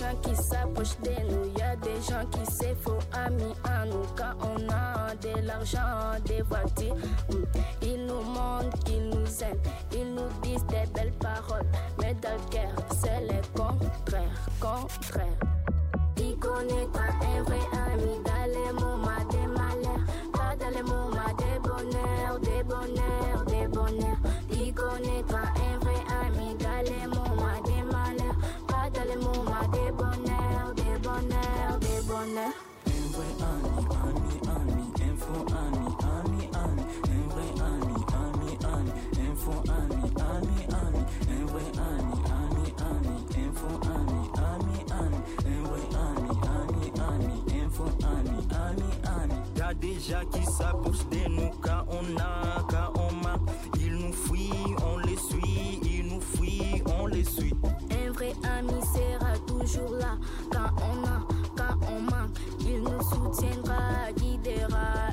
gens qui s'approchent de nous, y a des gens qui se font amis à nous. Quand on a de l'argent, des voitures, mm, ils nous montrent qu'ils nous aiment, ils nous disent des belles paroles. Mais dans le c'est le contraire, contraire. Il connaît pas un vrai ami gens qui s'approchent de nous quand on a, quand on manque. Ils nous fuient, on les suit, ils nous fuient, on les suit. Un vrai ami sera toujours là quand on a, quand on manque. Il nous soutiendra, guidera,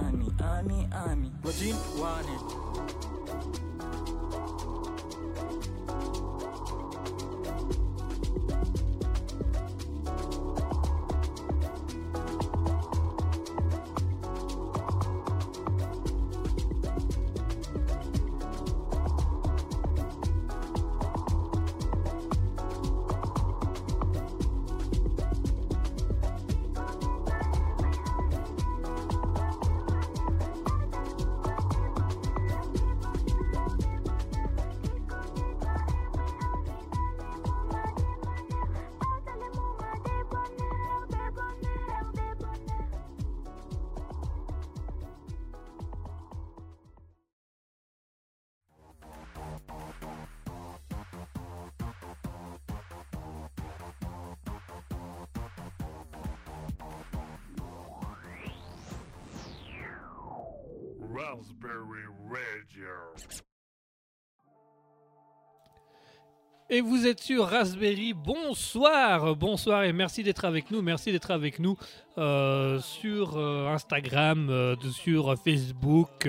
ami, info ami, ami, ami. Rajin Wane. Et vous êtes sur Raspberry. Bonsoir, bonsoir et merci d'être avec nous. Merci d'être avec nous euh, sur euh, Instagram, euh, sur Facebook,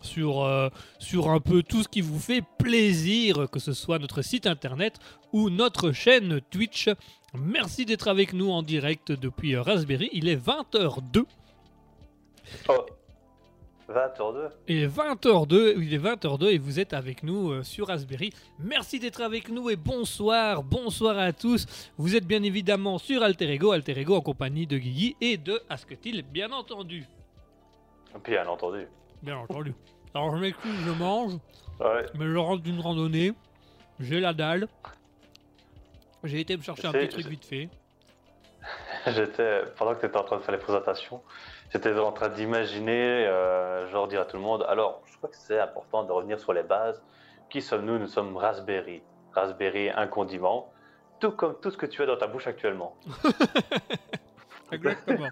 sur, sur un peu tout ce qui vous fait plaisir, que ce soit notre site internet ou notre chaîne Twitch. Merci d'être avec nous en direct depuis Raspberry. Il est 20h02. Oh. 20h02 Il est 20h02, il est 20h02 et vous êtes avec nous euh, sur Raspberry. Merci d'être avec nous et bonsoir, bonsoir à tous. Vous êtes bien évidemment sur Alter Ego, Alter Ego en compagnie de Guigui et de Asketil, bien entendu. Bien entendu. Bien entendu. Alors je m'excuse, je mange, Ouais. mais je rentre d'une randonnée, j'ai la dalle. J'ai été me chercher un petit truc vite fait. J'étais, pendant que tu étais en train de faire les présentations, j'étais en train d'imaginer, euh, genre dire à tout le monde, alors je crois que c'est important de revenir sur les bases. Qui sommes-nous? Nous sommes Raspberry. Raspberry, un condiment, tout comme tout ce que tu as dans ta bouche actuellement. Exactement.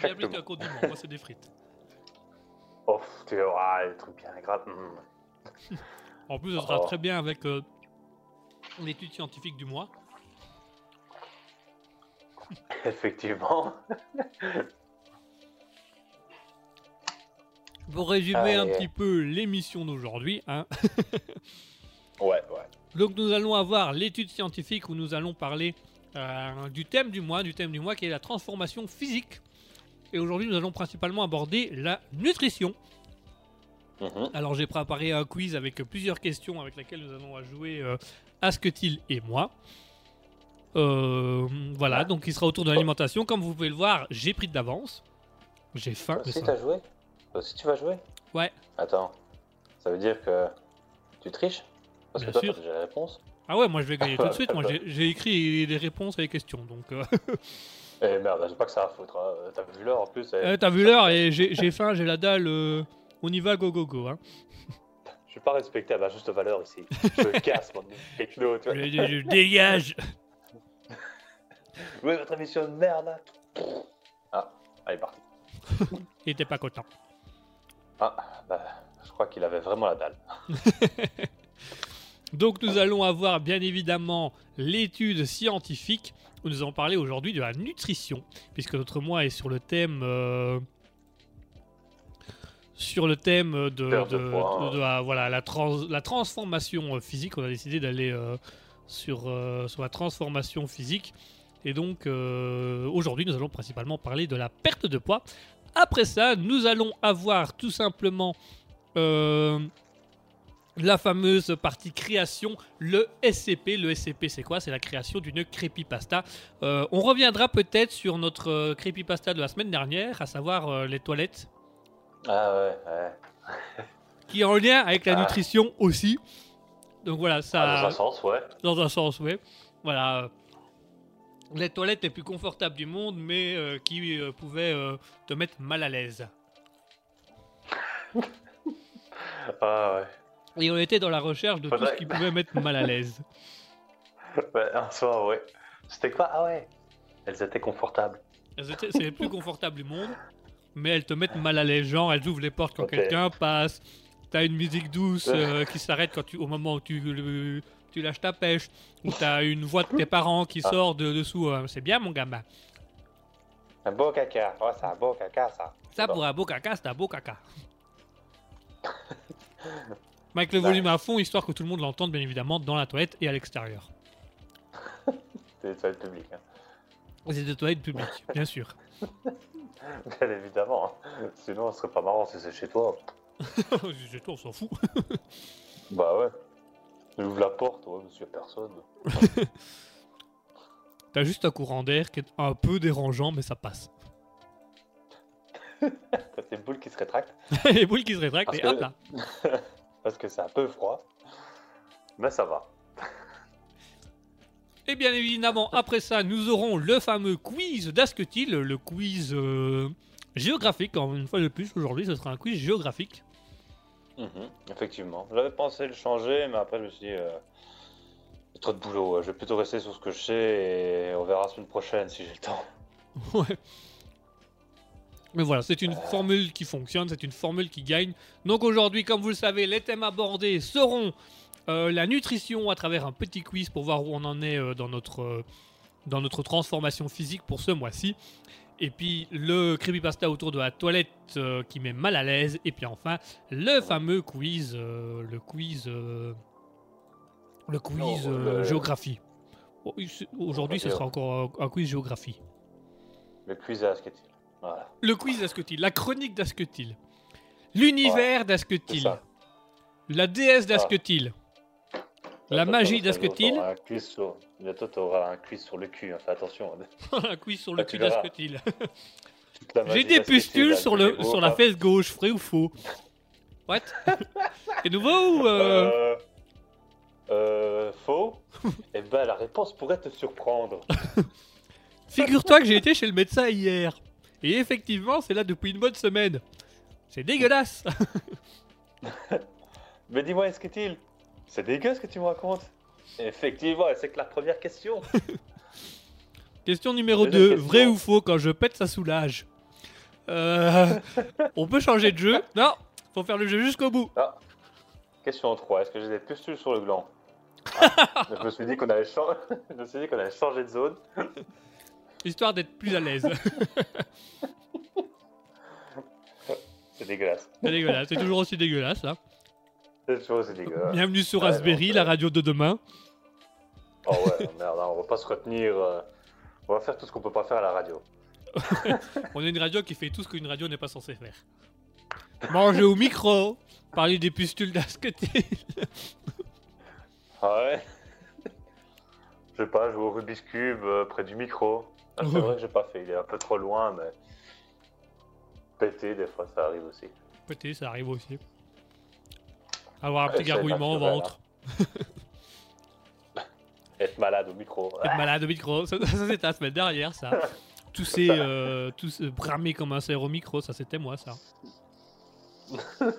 C'est bien qu'un condiment, moi c'est des frites. Oh, tu vois, des trucs bien gras. mm. En plus, ça sera Oh. très bien avec euh, l'étude scientifique du mois. Effectivement. Pour résumer un petit peu l'émission d'aujourd'hui, hein. Ouais, ouais. donc nous allons avoir l'étude scientifique où nous allons parler euh, du thème du mois, du thème du mois qui est la transformation physique. Et aujourd'hui, nous allons principalement aborder la nutrition. Mhm. Alors j'ai préparé un quiz avec plusieurs questions avec lesquelles nous allons jouer euh, Asketil et moi. Euh, voilà, donc il sera autour de l'alimentation. Comme vous pouvez le voir, j'ai pris de d'avance. J'ai faim. Toi aussi, t'as joué? Toi aussi, tu vas jouer? Ouais. Attends, ça veut dire que tu triches? Parce Bien que toi, sûr. t'as déjà la réponse. Ah ouais, moi je vais gagner tout de suite. Moi j'ai- j'ai écrit les réponses et les questions. Donc euh, Eh merde, j'ai pas que ça à foutre. hein. T'as vu l'heure en plus. eh. euh, t'as vu l'heure et j'ai j'ai faim, j'ai la dalle. euh, on y va, go go go. hein. Je suis pas respecté à ma juste valeur ici. Je me casse, mon techno, tu vois. Je, je- je dégage. Oui, votre émission de merde. Ah, allez, parti. Il était pas content. Ah, bah, je crois qu'il avait vraiment la dalle. Donc nous allons avoir bien évidemment l'étude scientifique où nous allons parler aujourd'hui de la nutrition, puisque notre mois est sur le thème euh, sur le thème de, la, voilà, la, trans- la transformation physique. On a décidé d'aller euh, sur, euh, sur la transformation physique. Et donc euh, aujourd'hui nous allons principalement parler de la perte de poids. Après ça, nous allons avoir tout simplement euh, la fameuse partie création, le SCP. Le SCP, c'est quoi? C'est la création d'une creepypasta. Euh, on reviendra peut-être sur notre euh, creepypasta de la semaine dernière, à savoir euh, les toilettes, Ah ouais, ouais. qui est en lien avec la Ah. nutrition aussi. Donc voilà, ça. Ah, dans un sens, ouais. Dans un sens, oui. Voilà. Les toilettes les plus confortables du monde, mais euh, qui euh, pouvaient euh, te mettre mal à l'aise. Ah ouais. Et on était dans la recherche de tout ce qui pouvait mettre mal à l'aise. Ouais, en soi, ouais. C'était quoi? Ah ouais. Elles étaient confortables. Elles étaient- C'est les plus confortables du monde, mais elles te mettent mal à l'aise. Genre, elles ouvrent les portes quand quelqu'un passe. T'as une musique douce qui s'arrête quand tu, au moment où tu, tu lâches ta pêche. Ou t'as une voix de tes parents qui sort de dessous. euh, C'est bien, mon gamin. Un beau caca. Ouais, c'est un beau caca, ça. Ça, Bon. pour un beau caca, c'est un beau caca. Avec le volume à fond, histoire que tout le monde l'entende, bien évidemment, dans la toilette et à l'extérieur. C'est des toilettes publiques. Hein. C'est des toilettes publiques, bien sûr. Bien évidemment. hein. Sinon, ce serait pas marrant si c'est chez toi. C'est toi, on s'en fout. Bah ouais. Tu ouvres la porte, ouais, monsieur, personne. T'as juste un courant d'air qui est un peu dérangeant, mais ça passe. T'as tes boules qui se rétractent. Les boules qui se rétractent Parce et hop là. Parce que c'est un peu froid. Mais ça va. Et bien évidemment, après ça, nous aurons le fameux quiz d'Asketil, le quiz euh, géographique. Une fois de plus, aujourd'hui, ce sera un quiz géographique. Mhm, effectivement. J'avais pensé le changer, mais après je me suis dit, euh, trop de boulot. Je vais plutôt rester sur ce que je sais et on verra la semaine prochaine si j'ai le temps. Mais voilà, c'est une formule qui fonctionne, c'est une formule qui gagne. Donc aujourd'hui, comme vous le savez, les thèmes abordés seront euh, la nutrition à travers un petit quiz pour voir où on en est euh, dans notre transformation physique pour ce mois-ci. Et puis le creepypasta autour de la toilette euh, qui met mal à l'aise. Et puis enfin, le fameux quiz, euh, le quiz, euh, le quiz géographie. Oh, Aujourd'hui, ce sera encore un- un quiz géographie. Le quiz à Asketil. Voilà. Le quiz d'Asketil, la chronique d'Asketil, l'univers C'est d'Asketil, la déesse d'Asketil, la magie d'Asketil, un sur- Bientôt, tu auras un quiz sur le cul. hein, Fais attention. un quiz sur le Ah, cul tu verras. d'Asketil. J'ai des pustules sur, le, sur la fesse gauche, vrai ou faux? What? C'est nouveau ou... euh, Euh... Euh... Faux? Eh ben, la réponse pourrait te surprendre. Figure-toi que j'ai été chez le médecin hier. Et effectivement, c'est là depuis une bonne semaine. C'est dégueulasse. Mais dis-moi, est-ce qu'il C'est dégueu ce que tu me racontes Effectivement, c'est que la première question. Question numéro Deuxième 2. question. Vrai ou faux, quand je pète, ça soulage Euh, On peut changer de jeu Non, faut faire le jeu jusqu'au bout. Question 3. Est-ce que j'ai des pustules sur le gland Ah, Je me suis dit qu'on allait, changer de zone. Histoire d'être plus à l'aise. C'est dégueulasse. C'est dégueulasse, c'est toujours aussi dégueulasse là. C'est dégueulasse. Bienvenue sur Raspberry, la ouais. radio de demain. Oh ouais, merde, hein, on va pas se retenir. euh, On va faire tout ce qu'on peut pas faire à la radio. On est une radio qui fait tout ce qu'une radio n'est pas censée faire. Manger au micro, parler des pustules d'Asketil. Ah ouais Je sais pas, jouer au Rubik's Cube euh, près du micro. Ah, c'est vrai que j'ai pas fait, il est un peu trop loin, mais. Péter, des fois, ça arrive aussi. Péter, ça arrive aussi. Avoir un petit gargouillement au ventre. Être malade au micro. Être malade au micro. Ça, ça, c'était la semaine dernière, ça. Tousser, euh, tous, bramer comme un cerf au micro, ça c'était moi, ça.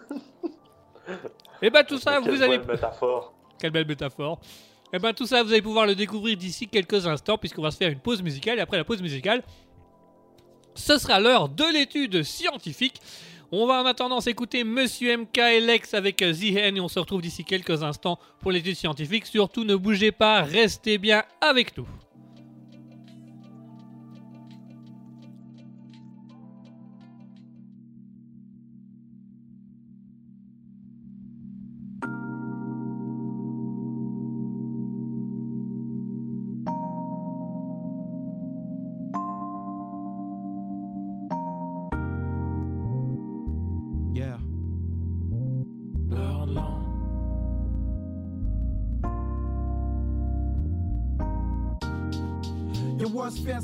Et bah tout ça, Quelle vous allez... belle métaphore. Quelle belle métaphore. Et ben tout ça, vous allez pouvoir le découvrir d'ici quelques instants, puisqu'on va se faire une pause musicale. Et après la pause musicale, ce sera l'heure de l'étude scientifique. On va en attendant s'écouter Monsieur MK et Lex avec euh, The Hen et on se retrouve d'ici quelques instants pour l'étude scientifique. Surtout ne bougez pas, restez bien avec nous.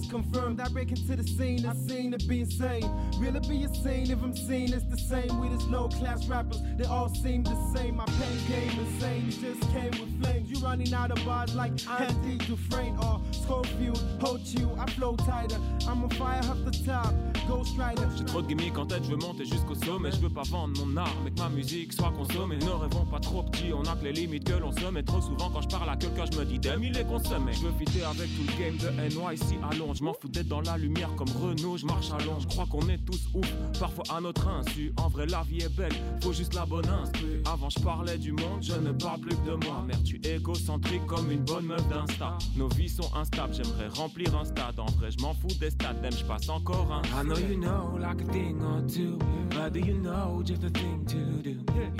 Confirmed. I break into the scene, I seem to be insane. Will it be a scene if I'm seen it's the same with his low class rappers? They all seem the same. My pain came insane, it just came with flames. You running out of bars like Andy Dufresne or J'ai trop de gimmicks en tête, je veux monter jusqu'au sommet. Je veux pas vendre mon art, mais que ma musique soit consommée. Ne rêvons pas trop petit, on a que les limites que l'on se met. Trop souvent, quand je parle à quelqu'un, je me dis damn, il est consommé. Je veux fitter avec tout le game de NYC à Londres. Je m'en fous d'être dans la lumière comme Renault, je marche à Londres. Je crois qu'on est tous ouf, parfois à notre insu. En vrai, la vie est belle, faut juste la bonne instru. Avant, je parlais du monde, je ne parle plus que de moi. Merde, tu es égocentrique comme une bonne meuf d'Insta. Nos vies sont j'aimerais remplir un stade. En vrai, je m'en fous des stats, même je passe encore un. I know you know like a thing or two, but do you know just a thing to do?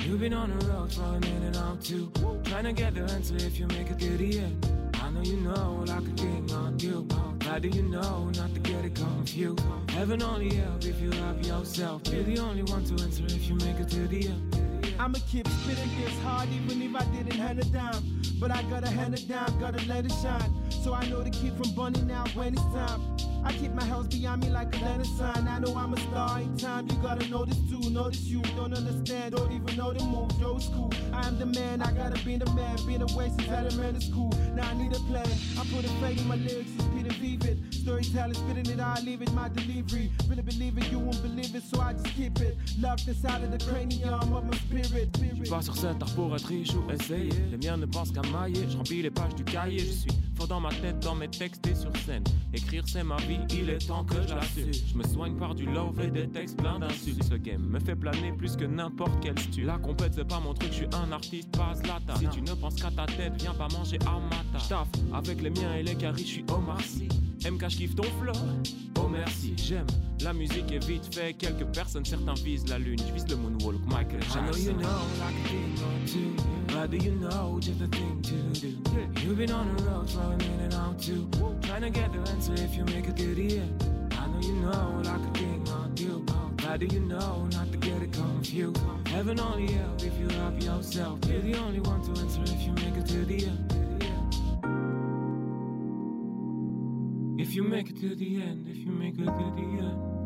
You've been on the road for a minute now too, trying to get the answer if you make it to the end. I know you know like a thing on you, but do you know not to get it confused? Heaven only help if you help yourself. You're the only one to answer if you make it to the end. I'ma keep spitting this hard even if I didn't hand it down. But I gotta hand it down, gotta let it shine. So I know the kid from Bunny now when it's time. I keep my house behind me like a letter sign. I know I'm a star in time. You gotta notice too, notice you don't understand, don't even know the moves. Yo, it's cool. I am the man, I gotta be the man. Been away since elementary school. Now I need a plan. I put a faith in my lyrics, it's Peter Vivid. Storytelling, spitting it, I leave it. My delivery, really believe it, you won't believe it, so I just keep it. Locked inside of the cranium of my spirit. Je suis pas sur cet art pour être riche ou essayer. Les miens ne pensent qu'à mailler. Je remplis les pages du cahier. Je suis dans ma tête, dans mes textes et sur scène. Écrire c'est ma vie, il est temps que je l'assume. Je me soigne par du love et des textes pleins d'insultes. Ce game me fait planer plus que n'importe quel stu. La compète c'est pas mon truc, je suis un artiste, pas Zlatan. Si tu ne penses qu'à ta tête, viens pas manger à ma table. Avec les miens et les caries, je suis Omar Sy. MK, je kiffe ton flow. Oh merci, j'aime. La musique est vite fait, quelques personnes, certains visent la lune. Je vise le moonwalk, Michael Jackson. I know you know like a thing or two, but do you know just a thing to do? You've been on the road for a minute now too, trying to get the answer if you make it to the end. I know you know like a thing or two, but do you know not to get it confused? Heaven only help if you help yourself. You're the only one to answer if you make it to the end. If you make it to the end, if you make it to the end.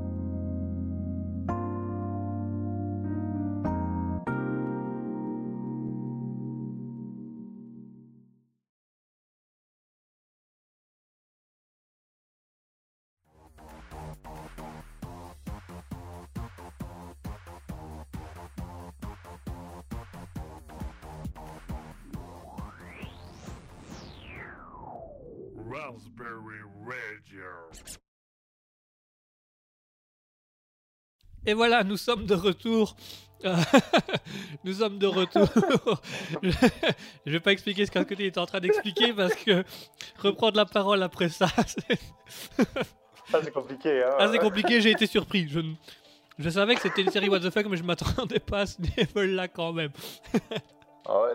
Et voilà, nous sommes de retour. Nous sommes de retour. je vais pas expliquer ce qu'un côté est en train d'expliquer parce que reprendre la parole après ça, c'est Ça, c'est compliqué. Hein. assez compliqué. J'ai été surpris. Je, ne- je savais que c'était une série What the fuck, mais je m'attendais pas à ce niveau-là quand même. Ah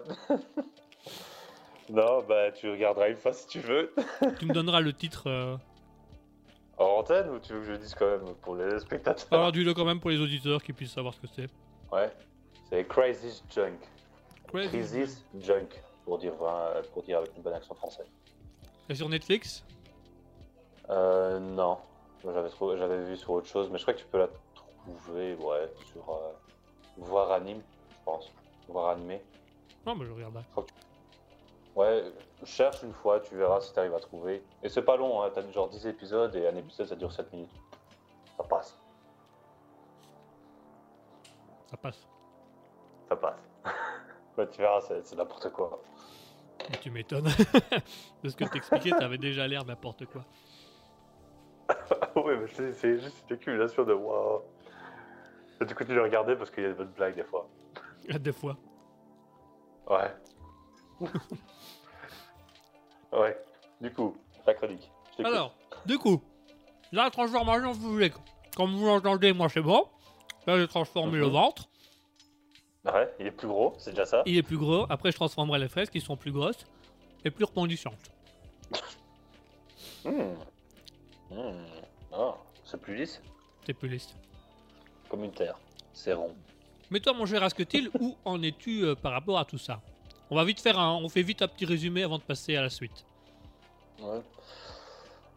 non, bah, tu regarderas une fois si tu veux. Tu me donneras le titre. Euh... En antenne ou tu veux que je le dise quand même pour les spectateurs? Alors, dis-le quand même pour les auditeurs qui puissent savoir ce que c'est. Ouais. C'est Crisis Junk. Crazy. Crisis Junk, pour dire, pour dire avec une bonne accent français. Et sur Netflix? Euh, non. J'avais trouvé- j'avais vu sur autre chose, mais je crois que tu peux la trouver, ouais, sur euh, Voir Anime, je pense. Voir Animé. Non, mais je regarderai. Ouais, cherche une fois, tu verras si t'arrives à trouver. Et c'est pas long, hein, t'as genre 10 épisodes et un épisode ça dure 7 minutes. Ça passe, Ça passe. ça passe. Bah, tu verras, c'est n'importe quoi. Tu m'étonnes. De ce que t'expliquais, t'avais déjà l'air n'importe quoi. oui, mais c'est juste une accumulation de waouh. Du coup, tu le regardais parce qu'il y a des bonnes blagues des fois. Des fois. Ouais. Ouais. Du coup, la chronique. Alors, du coup, la transformation physique. Comme vous l'entendez, moi c'est bon. Là, j'ai transformé le Mhm. ventre. Ouais, il est plus gros, c'est déjà ça. Il est plus gros. Après, je transformerai les fesses qui sont plus grosses et plus rebondissantes. Hmm. Hmm. Ah, c'est plus lisse, C'est plus lisse. comme une terre. C'est rond. Mais toi, mon cher Asketil, où en es-tu euh, par rapport à tout ça? On va vite faire un, on fait vite un petit résumé avant de passer à la suite. Ouais.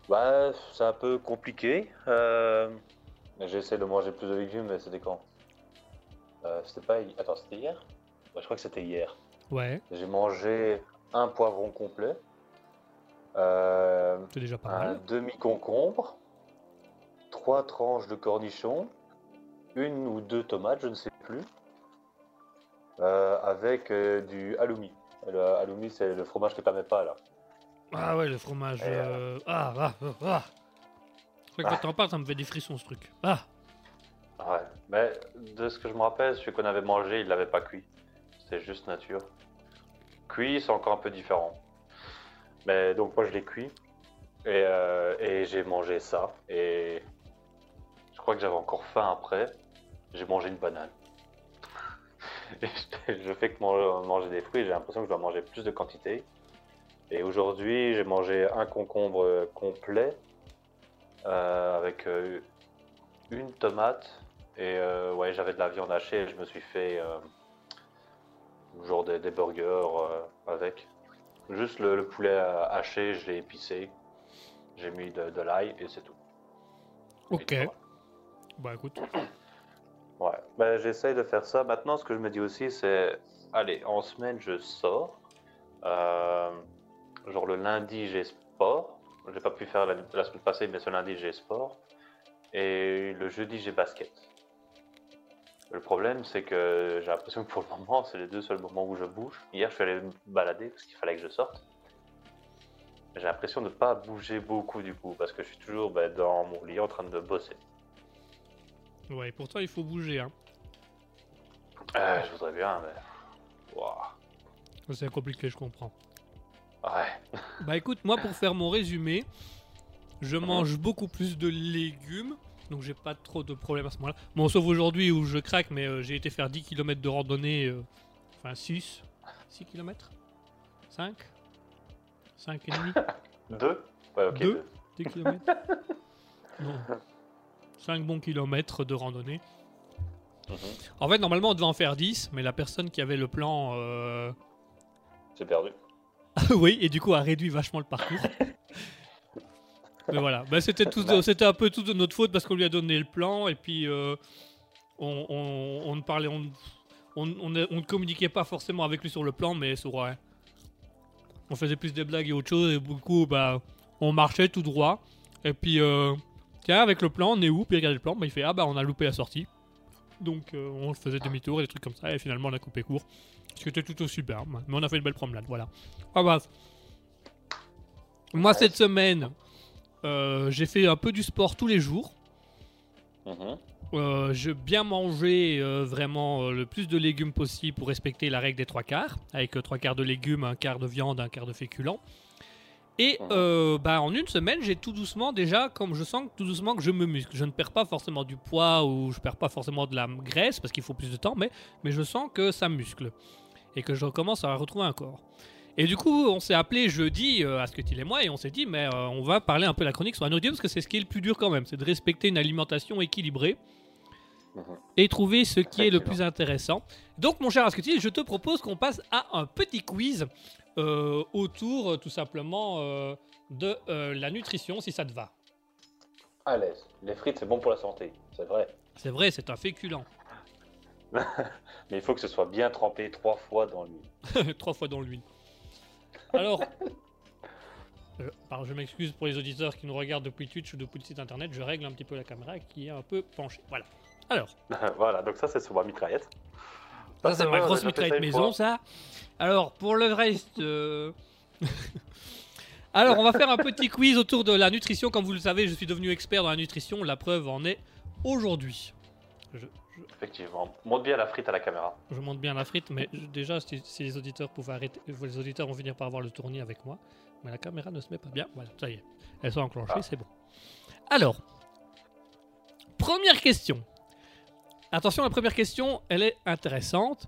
Bah, c'est un peu compliqué. Euh... J'essaie de manger plus de légumes, mais c'était quand euh, C'était pas. Attends, c'était hier? Ouais, Je crois que c'était hier. Ouais, J'ai mangé un poivron complet, euh, c'est déjà pas un mal. demi-concombre, trois tranches de cornichons, une ou deux tomates, je ne sais plus, avec euh, du halloumi. Le halloumi, c'est le fromage que t'aimais pas là. Ah ouais, le fromage. Euh, Ah, ah, ah, ah. Je crois que quand t'en parles, ça me fait des frissons ce truc. Ah, Ouais, mais de ce que je me rappelle, celui qu'on avait mangé, il l'avait pas cuit. C'était juste nature. Cuit, c'est encore un peu différent. Mais donc moi je l'ai cuit et, euh, et j'ai mangé ça et je crois que j'avais encore faim après. J'ai mangé une banane. Je- fais que man- manger des fruits, j'ai l'impression que je dois manger plus de quantité. Et aujourd'hui, j'ai mangé un concombre euh, complet euh, avec euh, une tomate et euh, ouais, j'avais de la viande hachée et je me suis fait genre des, des burgers avec. Juste le, le poulet haché, je l'ai épicé. J'ai mis de, de l'ail et c'est tout. ok. Bah écoute. Ouais, ben, j'essaye de faire ça. Maintenant, ce que je me dis aussi, c'est allez, en semaine, je sors. Euh, genre le lundi, j'ai sport. J'ai pas pu faire la, semaine passée, mais ce lundi, j'ai sport. Et le jeudi, j'ai basket. Le problème, c'est que j'ai l'impression que pour le moment, c'est les deux seuls moments où je bouge. Hier, je suis allé me balader parce qu'il fallait que je sorte. J'ai l'impression de ne pas bouger beaucoup du coup, parce que je suis toujours ben, dans mon lit en train de bosser. Ouais, pourtant il faut bouger, hein. Euh, je voudrais bien, mais. Ouah. C'est compliqué, je comprends. Ouais. Bah écoute, moi pour faire mon résumé, je mange beaucoup plus de légumes, donc j'ai pas trop de problèmes à ce moment-là. Bon, sauf aujourd'hui où je craque, mais euh, j'ai été faire 10 km de randonnée, euh, enfin 6, 6 km 5 5 et demi? Deux? Ouais, ok. Deux? deux. 2 km Non. 5 bons kilomètres de randonnée. Mhm. En fait, normalement, on devait en faire 10, mais la personne qui avait le plan euh, J'ai perdu. oui, et du coup a réduit vachement le parcours. Mais voilà, bah, c'était tout, c'était un peu tout de notre faute parce qu'on lui a donné le plan et puis euh, on, on- parlait, on, on, on ne- on ne communiquait pas forcément avec lui sur le plan, mais sur ouais, on faisait plus des blagues et autre chose et beaucoup, bah, on marchait tout droit et puis euh, tiens avec le plan on est où? Puis il regarde le plan, bah, il fait ah bah on a loupé la sortie, donc euh, on faisait demi-tour et des trucs comme ça et finalement on a coupé court, ce qui était tout aussi bien, mais on a fait une belle promenade, voilà. Ah bah. Moi, cette semaine, euh, j'ai fait un peu du sport tous les jours. Euh, j'ai bien mangé euh, vraiment euh, le plus de légumes possible pour respecter la règle des trois quarts, avec trois quarts de légumes, un quart de viande, un quart de féculents. Et euh, bah, en une semaine, j'ai tout doucement déjà, comme je sens tout doucement que je me muscle. Je ne perds pas forcément du poids ou je perds pas forcément de la graisse parce qu'il faut plus de temps, mais, mais je sens que ça muscle et que je commence à retrouver un corps. Et du coup, on s'est appelé jeudi, euh, à ce que et moi, et on s'est dit, mais euh, on va parler un peu de la chronique sur la nourriture parce que c'est ce qui est le plus dur quand même, c'est de respecter une alimentation équilibrée Mhm. et trouver ce qui est le plus intéressant. Donc, mon cher Asketil, je te propose qu'on passe à un petit quiz euh, autour, euh, tout simplement, euh, de euh, la nutrition, si ça te va. À l'aise. Les frites, c'est bon pour la santé, c'est vrai. C'est vrai, c'est un féculent. Mais il faut que ce soit bien trempé trois fois dans l'huile. Trois fois dans l'huile. Alors, je m'excuse pour les auditeurs qui nous regardent depuis Twitch ou depuis le site internet, je règle un petit peu la caméra qui est un peu penchée. Voilà. Alors, voilà, donc ça, c'est sur ma mitraillette. Ça, c'est ma grosse mitraillette maison, fois. ça. Alors, pour le reste. euh, Alors, on va faire un petit quiz autour de la nutrition. Comme vous le savez, je suis devenu expert dans la nutrition. La preuve en est aujourd'hui. Je, je- Effectivement. Monte bien la frite à la caméra. je monte bien la frite, mais je- déjà, si, si les auditeurs pouvaient arrêter, les auditeurs vont finir par voir le tournis avec moi. Mais la caméra ne se met pas bien. Voilà, ça y est. Elles sont enclenchées, Ah. c'est bon. Alors, première question. Attention, la première question, elle est intéressante.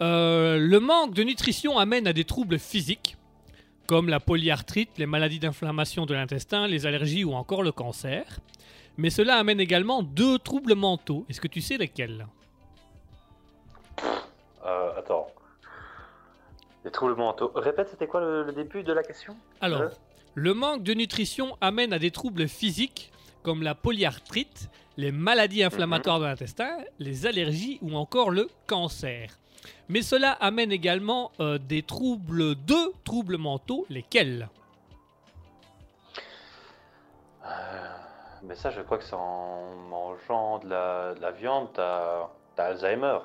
Euh, le manque de nutrition amène à des troubles physiques, comme la polyarthrite, les maladies d'inflammation de l'intestin, les allergies ou encore le cancer. Mais cela amène également deux troubles mentaux. Est-ce que tu sais lesquels? Euh, attends. Les troubles mentaux. Répète, c'était quoi le, le début de la question? Alors, Euh. le manque de nutrition amène à des troubles physiques comme la polyarthrite, les maladies inflammatoires de l'intestin, les allergies ou encore le cancer. Mais cela amène également euh, des troubles, deux troubles mentaux, lesquels? Euh, Mais ça, je crois que c'est en mangeant de la, de la viande, t'as Alzheimer.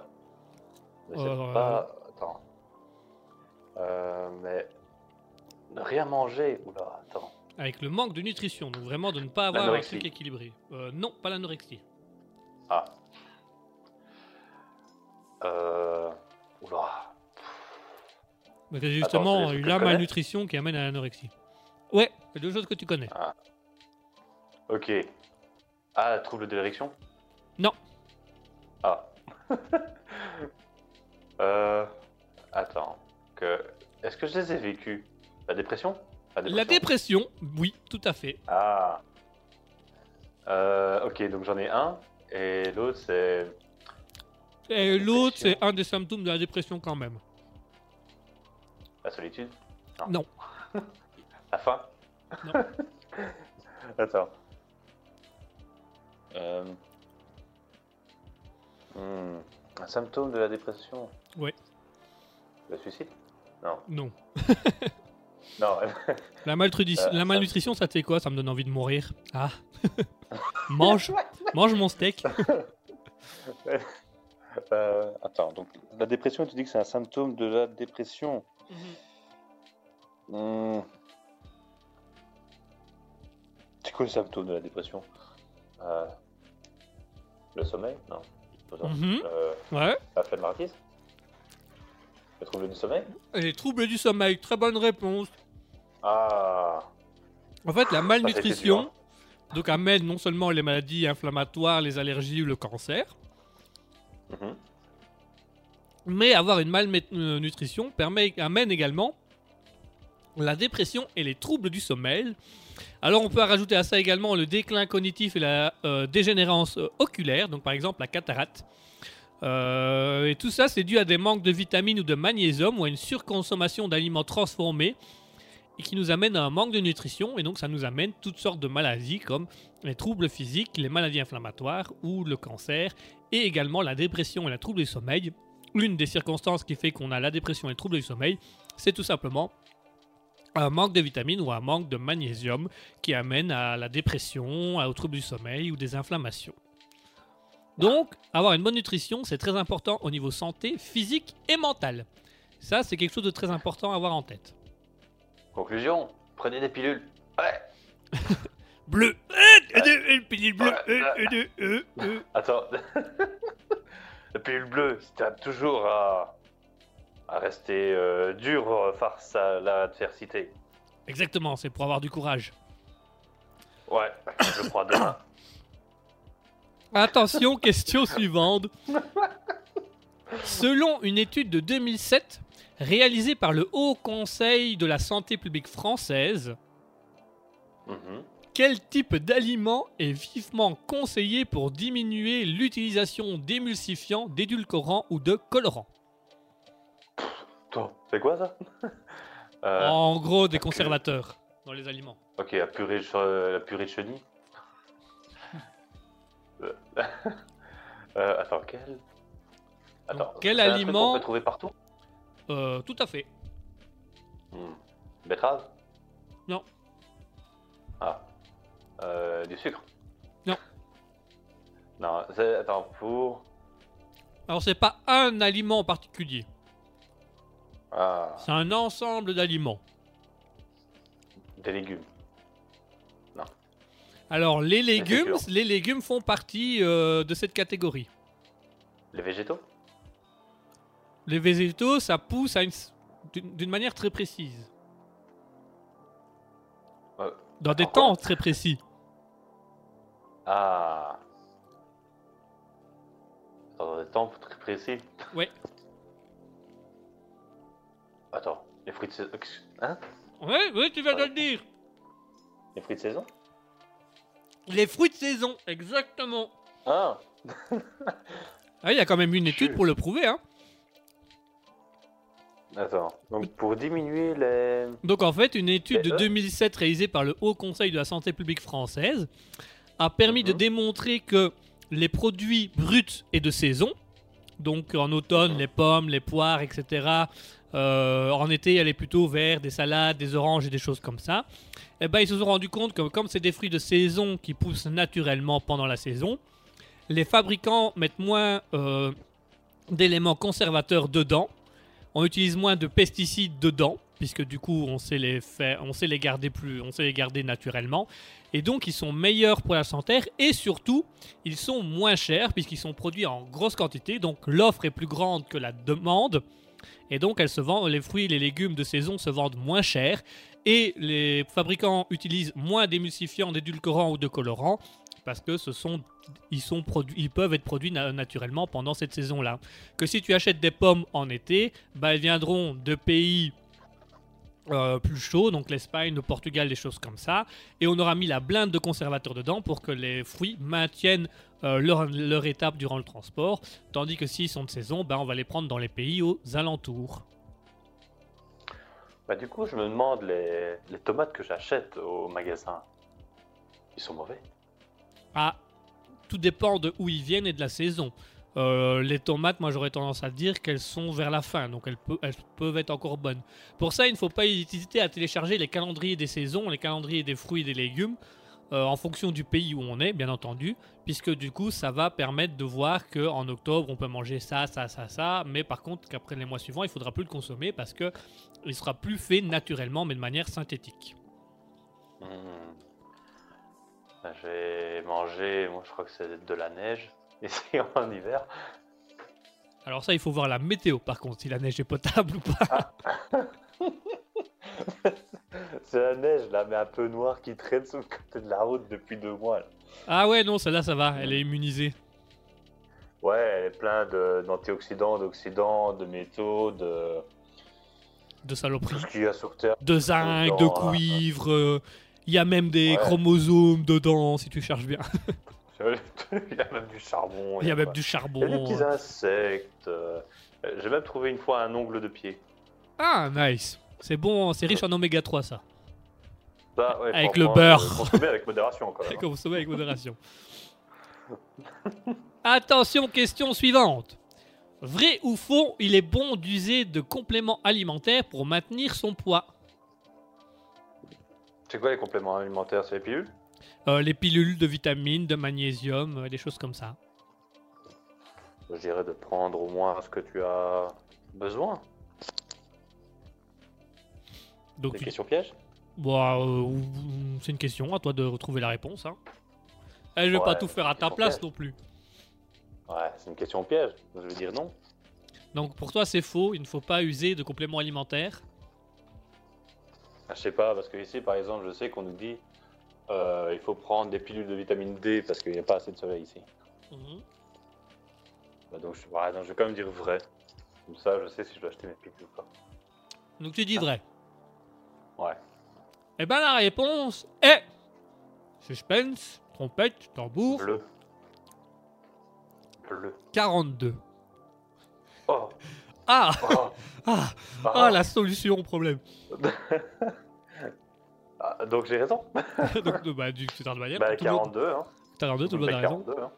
Mais c'est Euh, pas. Attends. Euh, mais. Ne rien manger. Oula, attends. Avec le manque de nutrition, donc vraiment de ne pas avoir un truc équilibré. Euh, non, pas l'anorexie. Ah. Euh. Oula. Mais c'est justement que la malnutrition qui amène à l'anorexie. Ouais, c'est deux choses que tu connais. Ok. Ah, trouble de l'érection? Non. Ah. euh. Attends. Que... Est-ce que je les ai vécus La dépression? La dépression, oui, tout à fait. Ah. Euh, ok, donc j'en ai un. Et l'autre, c'est. Et l'autre, c'est un des symptômes de la dépression quand même. La solitude? Non. La faim? Non. Attends. Euh... hmm, Un symptôme de la dépression? Ouais. Le suicide? Non. Non. Non. La, maltrudi- Euh, la malnutrition, ça te fait quoi? Ça me donne envie de mourir. Ah. mange, mange mon steak. Euh, attends, donc la dépression, tu dis que c'est un symptôme de la dépression. Hmm. C'est quoi le symptôme de la dépression? Euh, Le sommeil? Non. Pas ça. Mhm. Euh, Ouais. la Le trouble du sommeil les troubles du sommeil, très bonne réponse. Ah En fait, la malnutrition c'était donc amène non seulement les maladies inflammatoires, les allergies ou le cancer, Mhm. mais avoir une malnutrition permet, amène également la dépression et les troubles du sommeil. Alors on peut rajouter à ça également le déclin cognitif et la euh, dégénérance euh, oculaire, donc par exemple la cataracte. Euh, et tout ça, c'est dû à des manques de vitamines ou de magnésium ou à une surconsommation d'aliments transformés et qui nous amène à un manque de nutrition et donc ça nous amène toutes sortes de maladies comme les troubles physiques, les maladies inflammatoires ou le cancer et également la dépression et la trouble du sommeil. L'une des circonstances qui fait qu'on a la dépression et le trouble du sommeil, c'est tout simplement un manque de vitamines ou un manque de magnésium qui amène à la dépression, au trouble du sommeil ou des inflammations. Donc, avoir une bonne nutrition, c'est très important au niveau santé physique et mentale. Ça, c'est quelque chose de très important à avoir en tête. Conclusion Prenez des pilules. Ouais Bleu Une pilule bleue. Attends. La pilule bleue, c'était toujours à, à rester euh, dur euh, face à l'adversité. Exactement, c'est pour avoir du courage. Ouais, je crois demain. Attention, question suivante. Selon une étude de 2007 réalisée par le Haut Conseil de la santé publique française, Mhm. quel type d'aliment est vivement conseillé pour diminuer l'utilisation d'émulsifiants, d'édulcorants ou de colorants? Toi, c'est quoi ça? Euh, En gros, des conservateurs dans les aliments. Ok, la purée, de la purée de chenille. Euh, euh, attends, quel Attends, quel c'est un truc aliment- qu'on peut trouver partout? Euh, tout à fait. Hmm. Betterave? Non. Ah. Euh, du sucre? Non. Non, c'est... Attends, pour... Alors c'est pas un aliment en particulier, Ah, c'est un ensemble d'aliments. des légumes. Alors les légumes, les légumes font partie euh, de cette catégorie. Les végétaux? Les végétaux, ça pousse à une s- d'une manière très précise. Euh, Dans des temps très précis. Ah. Dans des temps très précis. Ouais. Attends, les fruits de saison. Hein? Ouais, oui, tu viens de le dire. Les fruits de saison? Les fruits de saison, exactement. Ah Ah, il y a quand même une étude pour le prouver, hein. Attends, donc pour diminuer les. Donc en fait, une étude de Mais, euh, 2007 réalisée par le Haut Conseil de la Santé publique française a permis de Mhm. démontrer que les produits bruts et de saison, donc en automne les pommes, les poires, etc., euh, en été est plutôt vers des salades, des oranges et des choses comme ça, eh ben, ils se sont rendus compte que comme c'est des fruits de saison qui poussent naturellement pendant la saison, les fabricants mettent moins euh, d'éléments conservateurs dedans. On utilise moins de pesticides dedans, puisque du coup on sait les faire, on sait les garder plus, on sait les garder naturellement, et donc ils sont meilleurs pour la santé et surtout ils sont moins chers puisqu'ils sont produits en grosse quantité, donc l'offre est plus grande que la demande, et donc elles se vendent, les fruits les légumes de saison se vendent moins cher, et les fabricants utilisent moins d'émulsifiants, d'édulcorants ou de colorants parce que ce sont ils, sont produits, ils peuvent être produits na- naturellement pendant cette saison-là. Que si tu achètes des pommes en été, bah, elles viendront de pays euh, plus chauds, donc l'Espagne, le Portugal, des choses comme ça. Et on aura mis la blinde de conservateur dedans pour que les fruits maintiennent euh, leur, leur étape durant le transport. Tandis que s'ils sont de saison, bah, on va les prendre dans les pays aux alentours. Bah, du coup, je me demande, les, les tomates que j'achète au magasin, ils sont mauvais? Ah, tout dépend de où ils viennent et de la saison. Euh, les tomates, moi j'aurais tendance à dire qu'elles sont vers la fin, donc elles, peu- elles peuvent être encore bonnes. Pour ça, il ne faut pas hésiter à télécharger les calendriers des saisons, les calendriers des fruits et des légumes, euh, en fonction du pays où on est, bien entendu, puisque du coup, ça va permettre de voir que en octobre, on peut manger ça, ça, ça, ça, mais par contre, qu'après les mois suivants, il faudra plus le consommer parce que il sera plus fait naturellement, mais de manière synthétique. Hmm. Bah, J'ai mangé, moi je crois que c'est de la neige ici en hiver. Alors ça, il faut voir la météo, par contre, si la neige est potable ou pas. C'est la neige là, mais un peu noire qui traîne sur le côté de la route depuis deux mois. là. Ah ouais, non, celle-là, ça va, elle est immunisée. Ouais, elle est plein de- d'antioxydants, d'oxydants, de métaux, de De saloperie. tout ce qu'il y a sur Terre. De zinc, de hein. cuivre. euh, Il y a même des Ouais. chromosomes dedans, si tu cherches bien. il y a même du charbon. Il y a même pas- du Il y a des charbon. petits insectes. euh, J'ai même trouvé une fois un ongle de pied. Ah, nice. C'est bon, c'est riche en oméga 3, ça. Ouais, Avec le beurre. euh, Consommer avec modération quand même. hein. Consommer avec modération. Attention, question suivante. Vrai ou faux, il est bon d'user de compléments alimentaires pour maintenir son poids? C'est quoi les compléments alimentaires? C'est les pilules? Euh, Les pilules de vitamines, de magnésium, euh, des choses comme ça. Je dirais de prendre au moins ce que tu as besoin. Donc Des tu questions pièges? Bon, euh, c'est une question, à toi de retrouver la réponse. Hein. Eh, je vais pas tout faire à ta place piège. non plus. Ouais, c'est une question piège. Je veux dire non. Donc pour toi c'est faux, il ne faut pas user de compléments alimentaires. Ah, Je sais pas, parce que ici, par exemple, je sais qu'on nous dit euh, il faut prendre des pilules de vitamine D parce qu'il n'y a pas assez de soleil ici. Mhm. Bah, donc, je... ouais, non, je vais quand même dire vrai. Comme ça, je sais si je dois acheter mes pilules ou pas. Donc tu dis vrai. Ouais. Eh ben la réponse est... Suspense, trompette, tambour, Bleu. Bleu. 42. Oh, Ah oh, Ah, ah. ah la solution au problème. Ah, donc j'ai raison. Donc euh, bah, du tu t'en Bah, monde- 42, hein. 42, tout le On monde a fait raison. 42, hein.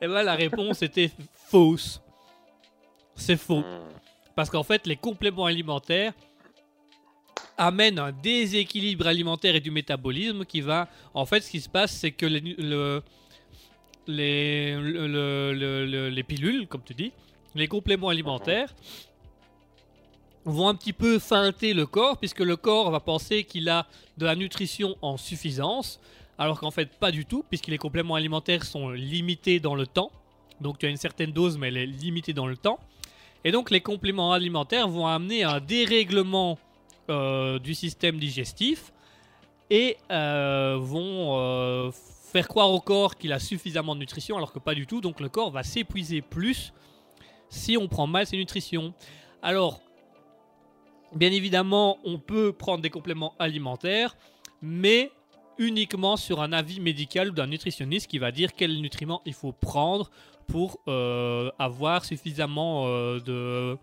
Eh ben la réponse était fausse. C'est faux. Hmm. Parce qu'en fait, les compléments alimentaires amènent un déséquilibre alimentaire et du métabolisme qui va... En fait, ce qui se passe, c'est que les, nu- le- les, le- le- le- le- les pilules, comme tu dis, les compléments alimentaires vont un petit peu feinter le corps, puisque le corps va penser qu'il a de la nutrition en suffisance, alors qu'en fait pas du tout, puisque les compléments alimentaires sont limités dans le temps. Donc tu as une certaine dose, mais elle est limitée dans le temps. Et donc les compléments alimentaires vont amener un dérèglement euh, du système digestif et euh, vont euh, faire croire au corps qu'il a suffisamment de nutrition, alors que pas du tout. Donc le corps va s'épuiser plus si on prend mal ses nutritions. Alors, bien évidemment, on peut prendre des compléments alimentaires, mais uniquement sur un avis médical ou d'un nutritionniste qui va dire quels nutriments il faut prendre pour euh, avoir suffisamment euh,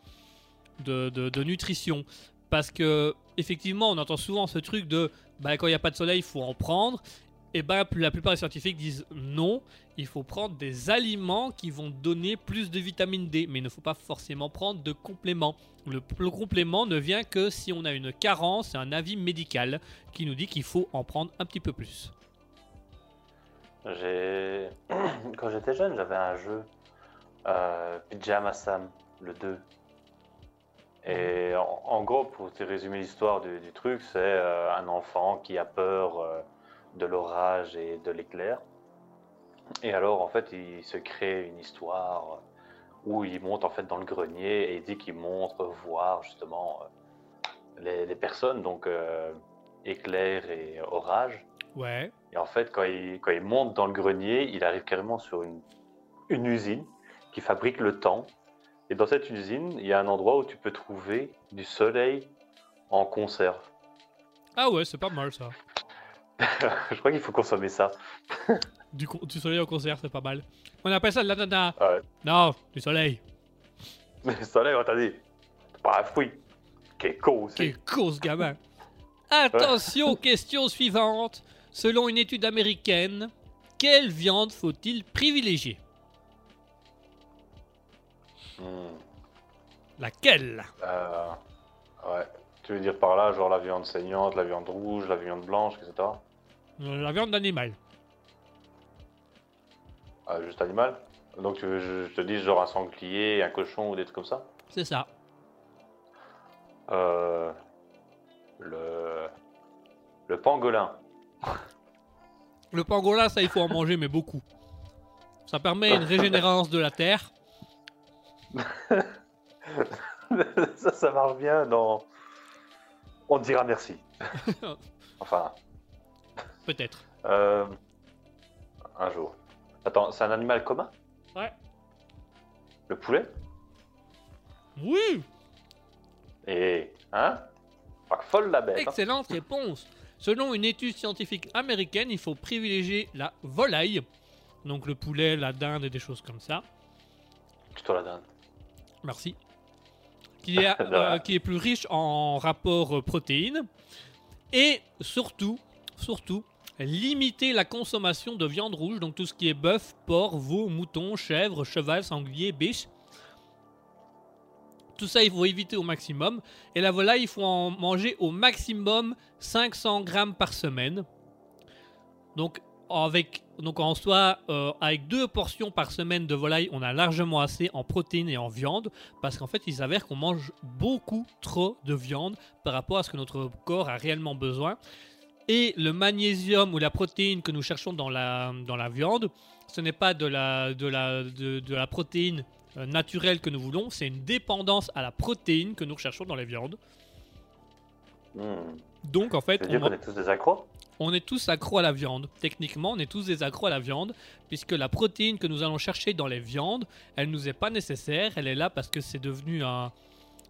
de, nutrition. Parce que, effectivement, on entend souvent ce truc de bah, quand il n'y a pas de soleil, il faut en prendre. Et ben, la plupart des scientifiques disent non, il faut prendre des aliments qui vont donner plus de vitamine D, mais il ne faut pas forcément prendre de compléments. Le, complément ne vient que si on a une carence un avis médical qui nous dit qu'il faut en prendre un petit peu plus. Quand j'étais jeune, j'avais un jeu, euh, Pyjama le 2. Et en, gros, pour te résumer l'histoire du, du truc, c'est euh, un enfant qui a peur euh, de l'orage et de l'éclair. Et alors, en fait, il se crée une histoire où il monte en fait dans le grenier et il dit qu'il montre voir justement euh, les, les personnes, donc euh, éclair et orage. Ouais. Et en fait, quand il, quand il monte dans le grenier, il arrive carrément sur une, une usine qui fabrique le temps. Et dans cette usine, il y a un endroit où tu peux trouver du soleil en conserve. Ah ouais, c'est pas mal ça. Je crois qu'il faut consommer ça. Du, soleil au concert, c'est pas mal. On appelle ça de l'ananas. Ouais. Non, du soleil. Mais le soleil, on t'a dit, pas un fruit. Quel con aussi. Quel con ce gamin. Attention, question suivante. Selon une étude américaine, quelle viande faut-il privilégier? Hmm, Laquelle? Euh, ouais. Tu veux dire par là, genre la viande saignante, la viande rouge, la viande blanche, etc. Euh, La viande d'animal. Ah, juste animal. Donc tu veux que je, je te dise genre un sanglier, un cochon ou des trucs comme ça C'est ça. Euh, le, le pangolin. Le pangolin, ça, il faut en manger, mais beaucoup. Ça permet une régénérance de la terre. ça, ça marche bien dans. On te dira merci. enfin, Peut-être. euh, un jour. Attends, c'est un animal commun? Ouais. Le poulet? Oui Et. Hein? Pas folle la bête. hein. Excellente réponse. Selon une étude scientifique américaine, il faut privilégier la volaille. Donc le poulet, la dinde et des choses comme ça. Plutôt la dinde. Merci. Qui est, euh, qui est plus riche en rapport euh, protéines. Et surtout, surtout, limiter la consommation de viande rouge. Donc tout ce qui est bœuf, porc, veau, mouton, chèvre, cheval, sanglier, biche. Tout ça, il faut éviter au maximum. Et la volaille, il faut en manger au maximum 500 grammes par semaine. Donc, avec, donc en soi, euh, avec deux portions par semaine de volaille, on a largement assez en protéines et en viande. Parce qu'en fait, il s'avère qu'on mange beaucoup trop de viande par rapport à ce que notre corps a réellement besoin. Et le magnésium ou la protéine que nous cherchons dans la, dans la viande, ce n'est pas de la, de la, de, de la protéine euh, naturelle que nous voulons, c'est une dépendance à la protéine que nous recherchons dans les viandes. Hmm. Donc en fait, on, est tous des accros? On est tous accros à la viande. Techniquement, on est tous des accros à la viande, puisque la protéine que nous allons chercher dans les viandes, elle nous est pas nécessaire. Elle est là parce que c'est devenu un,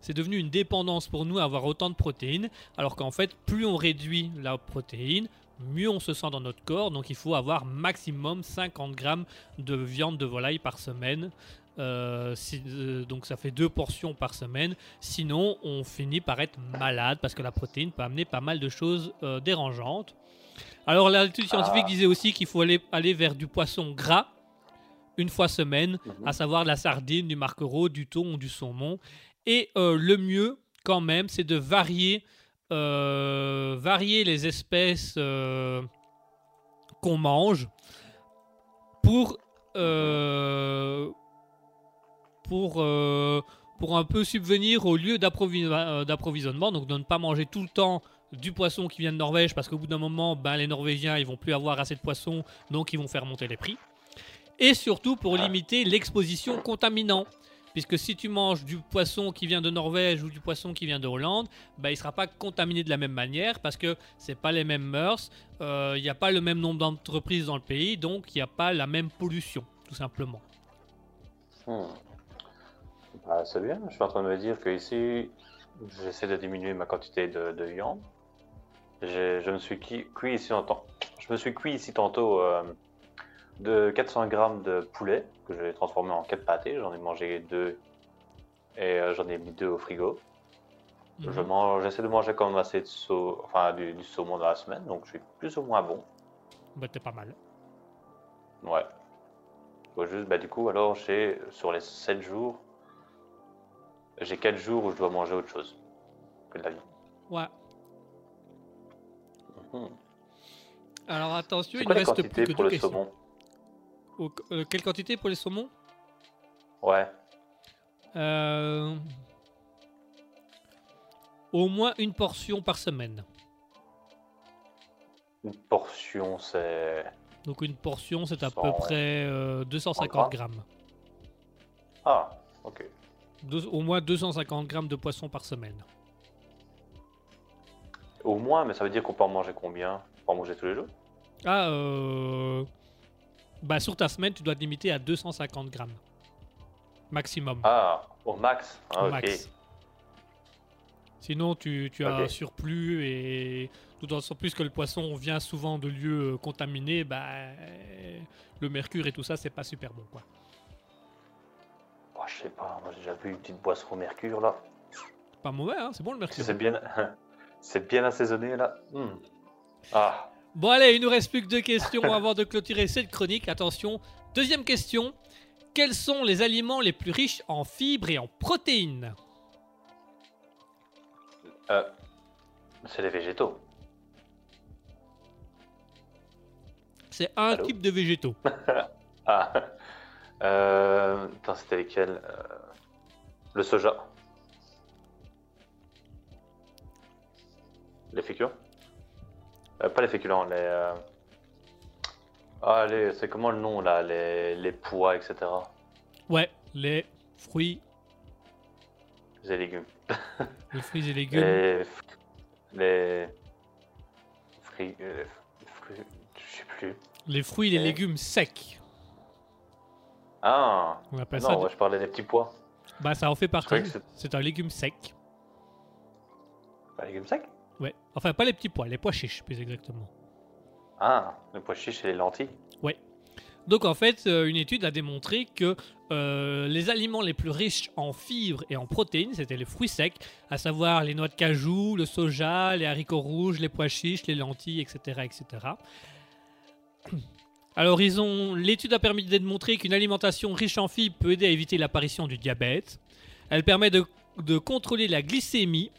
c'est devenu une dépendance pour nous avoir autant de protéines. Alors qu'en fait, plus on réduit la protéine, mieux on se sent dans notre corps. Donc il faut avoir maximum 50 grammes de viande de volaille par semaine. Euh, si- euh, donc ça fait deux portions par semaine. Sinon, on finit par être malade parce que la protéine peut amener pas mal de choses euh, dérangeantes. Alors l'étude scientifique Ah. disait aussi qu'il faut aller, aller vers du poisson gras une fois semaine, Mhm. à savoir de la sardine, du marquereau, du thon ou du saumon. Et euh, le mieux, quand même, c'est de varier, euh, varier les espèces euh, qu'on mange pour, pour, pour un peu subvenir au lieu d'approvi- d'approvisionnement, donc de ne pas manger tout le temps du poisson qui vient de Norvège, parce qu'au bout d'un moment, ben, les Norvégiens ils vont plus avoir assez de poissons, donc ils vont faire monter les prix. Et surtout pour limiter l'exposition contaminant. Puisque si tu manges du poisson qui vient de Norvège ou du poisson qui vient de Hollande, bah, il ne sera pas contaminé de la même manière parce que c'est pas les mêmes mœurs, euh, il n'y a pas le même nombre d'entreprises dans le pays, donc il n'y a pas la même pollution, tout simplement. Hmm. Bah, c'est bien, je suis en train de me dire que ici, j'essaie de diminuer ma quantité de, de viande. Je me suis cuit ici temps. Je me suis cuit ici tantôt euh, de 400 grammes de poulet que j'ai transformé en 4 pâtés. J'en ai mangé deux et euh, j'en ai mis deux au frigo. Je Mhm. mange, j'essaie de manger quand même assez de sau- enfin, du, du saumon dans la semaine, donc je suis plus ou moins bon. Bah, t'es pas mal. Ouais. Faut juste, bah, du coup, alors j'ai sur les 7 jours, j'ai 4 jours où je dois manger autre chose que de la viande. Ouais. Mhm. Alors attention, il ne reste plus que pour deux le questions. saumon? Au- euh, quelle quantité pour les saumons? Ouais. Euh, Au moins une portion par semaine. Une portion, c'est. Donc une portion, c'est à peu 100 près euh, 250 grammes. grammes. Ah, ok. Deux- au moins 250 grammes de poisson par semaine. Au moins, mais ça veut dire qu'on peut en manger combien? On peut en manger tous les jours? Ah, euh... Bah sur ta semaine, tu dois te limiter à 250 grammes. Maximum. Ah, au max. Ah, au max. Sinon, tu, tu as Ok. un surplus et tout d'autant plus que le poisson vient souvent de lieux euh, contaminés, bah, le mercure et tout ça, c'est pas super bon, quoi. Oh, je sais pas, moi j'ai déjà vu une petite boisson au mercure là. Pas mauvais, hein, c'est bon le mercure. c'est bien, c'est bien assaisonné là. Hmm. Ah, Bon allez, il nous reste plus que deux questions avant de clôturer cette chronique. Attention, deuxième question. Quels sont les aliments les plus riches en fibres et en protéines? Euh, c'est les végétaux. C'est un Allô? type de végétaux. Ah, euh, attends, c'était lesquels? Euh, Le soja. Les féculents Euh, Pas les féculents, les. euh, Ah, les... c'est comment le nom là les... les pois, etc. Ouais, les fruits, Les légumes. les fruits et légumes. Les. Euh, fri- Je sais plus. Les fruits et les légumes secs. Ah On appelle ça. Non, du- moi, je parlais des petits pois. Bah ça en fait partie. c'est- un légume sec. Légumes secs Ouais. Enfin pas les petits pois, les pois chiches plus exactement. Ah, les pois chiches et les lentilles. Donc en fait, euh, une étude a démontré que euh, les aliments les plus riches en fibres et en protéines, c'était les fruits secs, à savoir les noix de cajou, le soja, les haricots rouges, les pois chiches, les lentilles, etc. etc. Alors ils ont, l'étude a permis de démontrer qu'une alimentation riche en fibres peut aider à éviter l'apparition du diabète. Elle permet de, de contrôler la glycémie.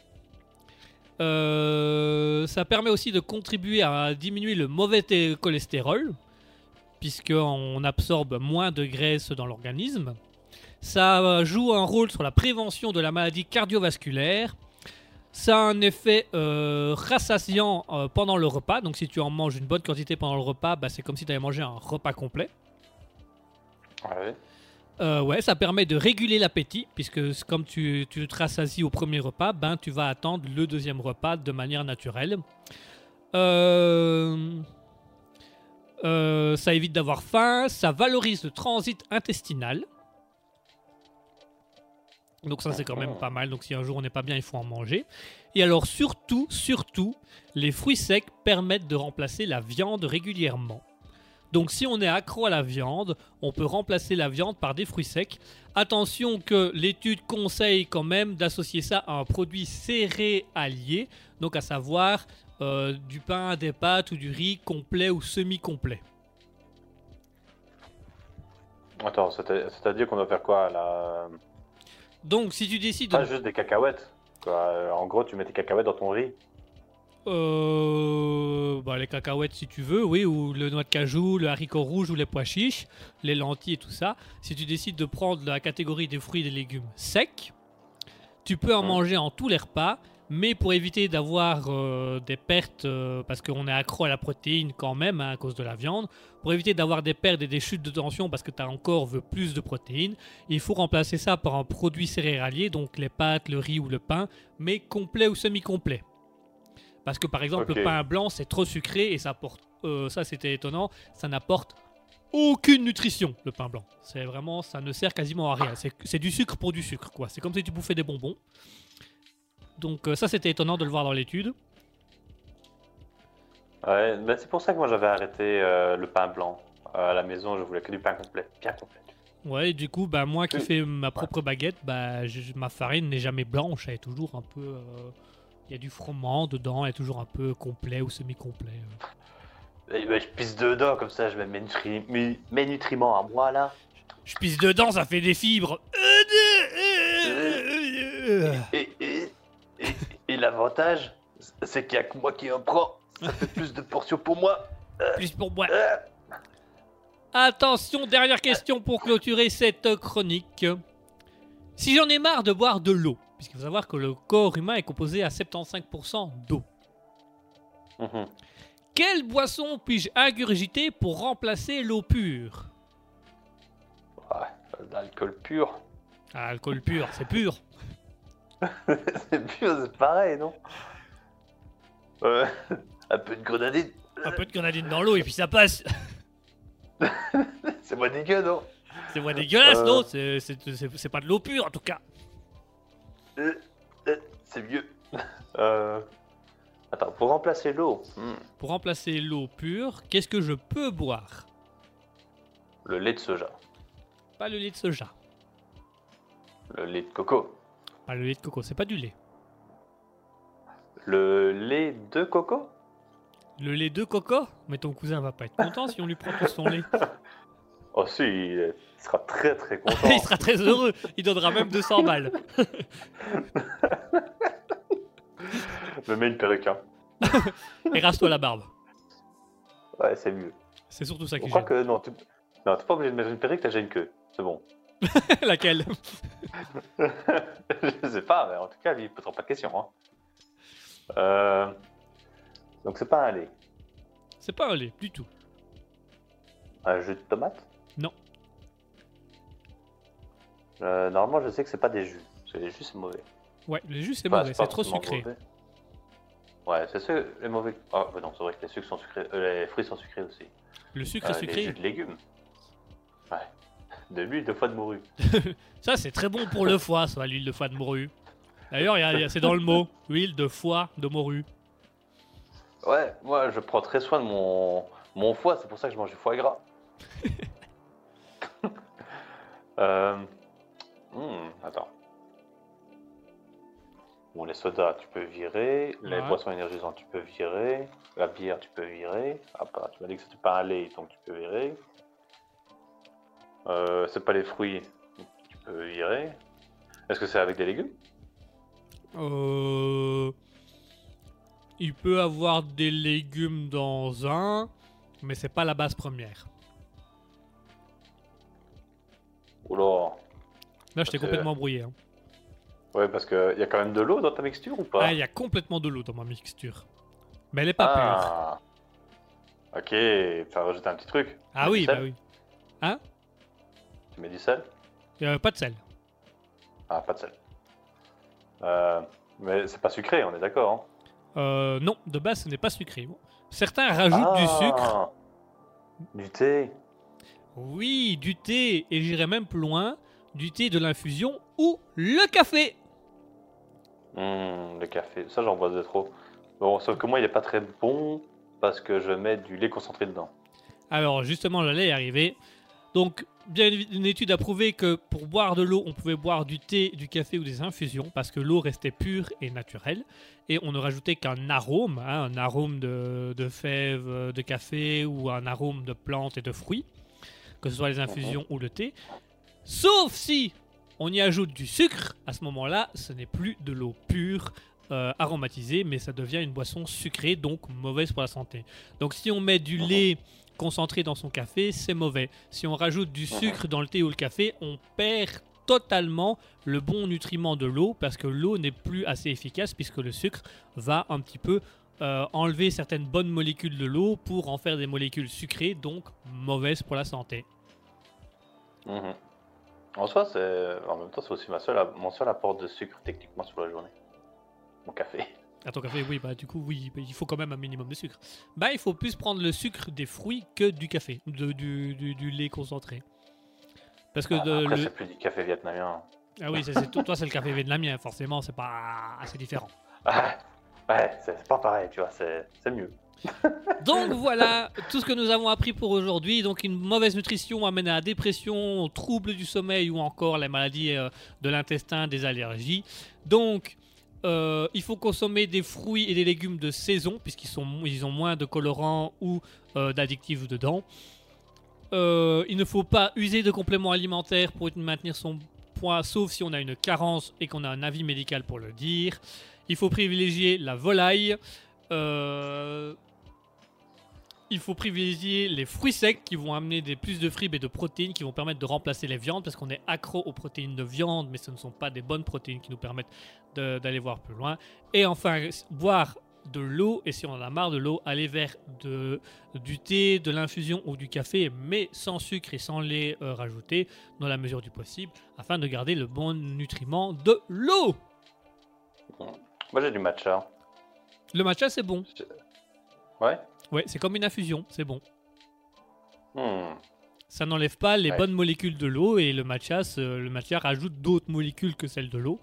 Euh, ça permet aussi de contribuer à diminuer le mauvais té- cholestérol puisqu'on absorbe moins de graisse dans l'organisme. Ça euh, joue un rôle sur la prévention de la maladie cardiovasculaire. Ça a un effet euh, rassasiant pendant le repas. Donc si tu en manges une bonne quantité pendant le repas, bah, c'est comme si tu avais mangé un repas complet. Ouais. Euh, ouais, ça permet de réguler l'appétit, puisque comme tu, tu te rassasies au premier repas, ben, tu vas attendre le deuxième repas de manière naturelle. Euh, euh, ça évite d'avoir faim, ça valorise le transit intestinal. Donc ça c'est quand même pas mal, donc si un jour on n'est pas bien, il faut en manger. Et alors surtout, surtout, les fruits secs permettent de remplacer la viande régulièrement. Donc si on est accro à la viande, on peut remplacer la viande par des fruits secs. Attention que l'étude conseille quand même d'associer ça à un produit céréalier, donc à savoir euh, du pain, des pâtes ou du riz complet ou semi-complet. Attends, c'est- c'est-à-dire qu'on doit faire quoi là? Donc si tu décides... Pas juste des cacahuètes. quoi. En gros, tu mets tes cacahuètes dans ton riz. Euh, bah, les cacahuètes si tu veux, oui, ou le noix de cajou, le haricot rouge ou les pois chiches, les lentilles et tout ça. Si tu décides de prendre la catégorie des fruits et des légumes secs, tu peux en Mm. manger en tous les repas, mais pour éviter d'avoir euh, des pertes, euh, parce qu'on est accro à la protéine quand même hein, à cause de la viande, pour éviter d'avoir des pertes et des chutes de tension parce que ton corps veut plus de protéines, il faut remplacer ça par un produit céréalier, donc les pâtes, le riz ou le pain, mais complet ou semi-complet. Parce que par exemple, le pain blanc, c'est trop sucré et ça apporte, euh, ça c'était étonnant, ça n'apporte aucune nutrition, le pain blanc. C'est vraiment, ça ne sert quasiment à rien. C'est du sucre pour du sucre, quoi. C'est comme si tu bouffais des bonbons. Donc euh, ça, c'était étonnant de le voir dans l'étude. Ouais, bah, c'est pour ça que moi j'avais arrêté euh, le pain blanc. Euh, à la maison, je voulais que du pain complet, bien complet. Ouais, et du coup, bah, moi qui Oui. fais ma propre baguette, bah, je- ma farine n'est jamais blanche, elle est toujours un peu... Il y a du froment dedans, elle est toujours un peu complet ou semi-complet. euh. Bah, je pisse dedans, comme ça je mets mes, nutri- mes- mes nutriments à moi là. Je pisse dedans, ça fait des fibres. Et, et, et, et l'avantage, c'est qu'il y a que moi qui en prends. Ça fait plus de portions pour moi. Plus pour moi. Euh, Attention, dernière question pour clôturer cette chronique. Si j'en ai marre de boire de l'eau, puisqu'il faut savoir que le corps humain est composé à 75% d'eau, mhm. quelle boisson puis-je ingurgiter pour remplacer l'eau pure? Ouais, de l'alcool pur. Ah, Alcool pur, c'est pur. c'est pur, c'est pareil, non? Ouais, un peu de grenadine. Un peu de grenadine dans l'eau et puis ça passe. C'est moins dégueu, non? C'est moins dégueulasse, Euh. non? C'est- C'est c'est- c'est pas de l'eau pure en tout cas. Euh, euh, C'est mieux. Euh... Attends, pour remplacer l'eau, hmm, Pour remplacer l'eau pure, qu'est-ce que je peux boire? Le lait de soja, Pas le lait de soja, le lait de coco, pas le lait de coco, c'est pas du lait. le lait de coco? Le lait de coco? Mais ton cousin va pas être content si on lui prend tout son lait. Oh si, il sera très très content. Il sera très heureux, il donnera même 200 balles. Me met une perruque, hein. Et rase-toi la barbe. Ouais, c'est mieux. C'est surtout ça Je qui crois que non, tu... non, t'es pas obligé de mettre une perruque, t'as déjà une queue. C'est bon. Laquelle? Je sais pas, mais en tout cas, lui, il posera pas de questions. Hein. Euh, Donc c'est pas un lait. C'est pas un lait, du tout. Un jus de tomate? Non. Euh, normalement, je sais que c'est pas des jus. C'est les jus, c'est mauvais. Ouais, le jus c'est Enfin, mauvais, pas c'est trop forcément sucré. mauvais. Ouais, c'est sûr, les mauvais. Ah, bah non, c'est vrai que les sucres sont sucrés. euh, les fruits sont sucrés aussi. Le sucre Euh, est Les sucré. jus de légumes. Ouais. De l'huile, deux fois de morue. Ça, c'est très bon pour le foie, ça, l'huile de foie de morue. D'ailleurs, il y a- il y a- c'est dans le mot. Huile de foie de morue. Ouais, moi, je prends très soin de mon, mon foie, c'est pour ça que je mange du foie gras. euh... hmm, attends. Bon, les sodas, tu peux virer. Les Ouais. boissons énergisantes, tu peux virer. La bière, tu peux virer. Ah, bah, tu m'as dit que c'était pas un lait, donc tu peux virer. Euh, c'est pas les fruits, tu peux virer. Est-ce que c'est avec des légumes? Euh... Il peut avoir des légumes dans un, mais c'est pas la base première. Oula. Là, je t'ai Ok. complètement brouillé. hein. Ouais, parce qu'il y a quand même de l'eau dans ta mixture ou pas? Ah, il y a complètement de l'eau dans ma mixture. Mais elle est pas pure. Ah. Ok, tu vas rajouter un petit truc. Ah oui, bah oui. Tu mets du sel? Euh, pas de sel. Ah, pas de sel. Euh, mais c'est pas sucré, on est d'accord. Hein? Euh, non, de base, ce n'est pas sucré. Certains rajoutent du sucre. Ah, Du thé. Oui, du thé, et j'irai même plus loin, du thé de l'infusion ou le café. Hmm, le café, ça j'en bois de trop. Bon, sauf que moi il est pas très bon parce que je mets du lait concentré dedans. Alors justement, j'allais y arriver. Donc, bien une étude a prouvé que pour boire de l'eau, on pouvait boire du thé, du café ou des infusions parce que l'eau restait pure et naturelle. Et on ne rajoutait qu'un arôme, hein, un arôme de, de fèves, euh, de café ou un arôme de plantes et de fruits, que ce soit les infusions ou le thé. Sauf si on y ajoute du sucre, à ce moment-là, ce n'est plus de l'eau pure. euh, aromatisée, mais ça devient une boisson sucrée, donc mauvaise pour la santé. Donc si on met du lait concentré dans son café, c'est mauvais. Si on rajoute du sucre dans le thé ou le café, on perd totalement le bon nutriment de l'eau parce que l'eau n'est plus assez efficace puisque le sucre va un petit peu euh, enlever certaines bonnes molécules de l'eau pour en faire des molécules sucrées, donc mauvaises pour la santé. Mhm. En soi, c'est en même temps, c'est aussi ma seule, mon seul apport de sucre techniquement sur la journée. Mon café. À ton café, oui, bah du coup, oui, bah, il faut quand même un minimum de sucre. Bah, il faut plus prendre le sucre des fruits que du café, de- du, du- du lait concentré. Parce que Ah, de- Après, le- c'est plus du café vietnamien. ah oui, c'est tout- toi c'est le café vietnamien, forcément, c'est pas, c'est différent. Ah, ouais, c'est c'est pas pareil, tu vois, c'est c'est mieux. Donc voilà tout ce que nous avons appris pour aujourd'hui. Donc une mauvaise nutrition amène à la dépression, troubles du sommeil ou encore les maladies euh, de l'intestin, des allergies. Donc euh, il faut consommer des fruits et des légumes de saison puisqu'ils ils ont moins de colorants ou euh, d'addictifs dedans. Euh, il ne faut pas user de compléments alimentaires pour maintenir son poids, sauf si on a une carence et qu'on a un avis médical pour le dire. Il faut privilégier la volaille. Euh, il faut privilégier les fruits secs qui vont amener des plus de fibres et de protéines qui vont permettre de remplacer les viandes parce qu'on est accro aux protéines de viande, mais ce ne sont pas des bonnes protéines qui nous permettent d'aller voir plus loin. Et enfin, boire de l'eau et si on en a marre de l'eau, aller vers du thé, de l'infusion ou du café, mais sans sucre et sans lait euh, rajouté dans la mesure du possible afin de garder le bon nutriment de l'eau. Moi, j'ai du matcha. Le matcha, c'est bon. Ouais. Ouais, c'est comme une infusion, c'est bon. Hmm. Ça n'enlève pas les Ouais. bonnes molécules de l'eau et le matcha, le matcha rajoute d'autres molécules que celles de l'eau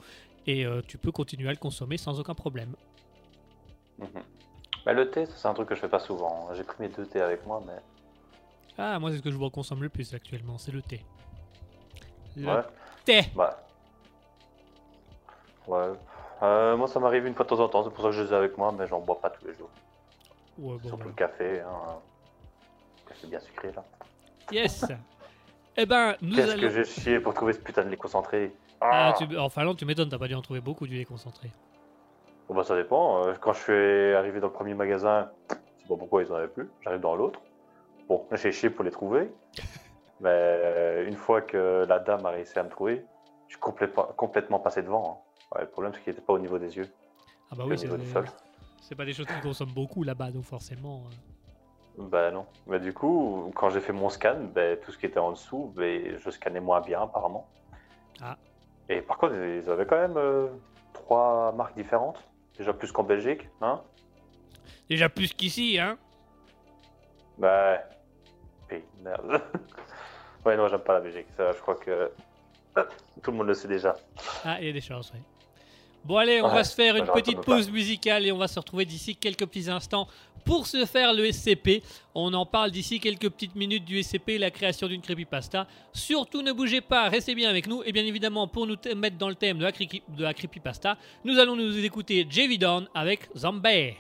et euh, tu peux continuer à le consommer sans aucun problème. Mhm. Bah, le thé, c'est un truc que je fais pas souvent. J'ai pris mes deux thés avec moi, mais. Ah, moi c'est ce que je vois consomme le plus actuellement, c'est le thé. Le Ouais. thé. Bah. Ouais. Euh, moi, ça m'arrive une fois de temps en temps, c'est pour ça que je les ai avec moi, mais j'en bois pas tous les jours. Ouais, bon, Surtout voilà. le café. Hein. Café bien sucré, là. Yes. eh ben, nous Qu'est-ce allons. que j'ai chié pour trouver ce putain de lait concentré? Ah, Ah, tu... En Finlande, tu m'étonnes, t'as pas dû en trouver beaucoup du lait concentré. Bon, bah, ça dépend. Euh, Quand je suis arrivé dans le premier magasin, je sais pas pourquoi ils en avaient plus. J'arrive dans l'autre. Bon, j'ai chié pour les trouver. Mais euh, une fois que la dame a réussi à me trouver, je suis complètement, complètement passé devant. hein. Ouais, le problème, c'est qu'il n'était pas au niveau des yeux, Ah bah oui, c'est c'est pas des choses qui consomment beaucoup là-bas, donc forcément. euh. Bah non. Mais du coup, quand j'ai fait mon scan, ben, tout ce qui était en dessous, ben, je scannais moins bien apparemment. Ah. Et par contre, ils avaient quand même euh, trois marques différentes. Déjà plus qu'en Belgique, hein Déjà plus qu'ici, hein Bah. De merde. ouais, non, j'aime pas la Belgique. Ça, je crois que. Tout le monde le sait déjà. Ah, il y a des chances, oui. Bon, allez, on Ouais, va se faire une petite pas pause musicale et on va se retrouver d'ici quelques petits instants pour se faire le SCP. On en parle d'ici quelques petites minutes du SCP, la création d'une creepypasta. Surtout ne bougez pas, restez bien avec nous. Et bien évidemment, pour nous mettre dans le thème de la, cri- de la creepypasta, nous allons nous écouter JV Dawn avec Zombie.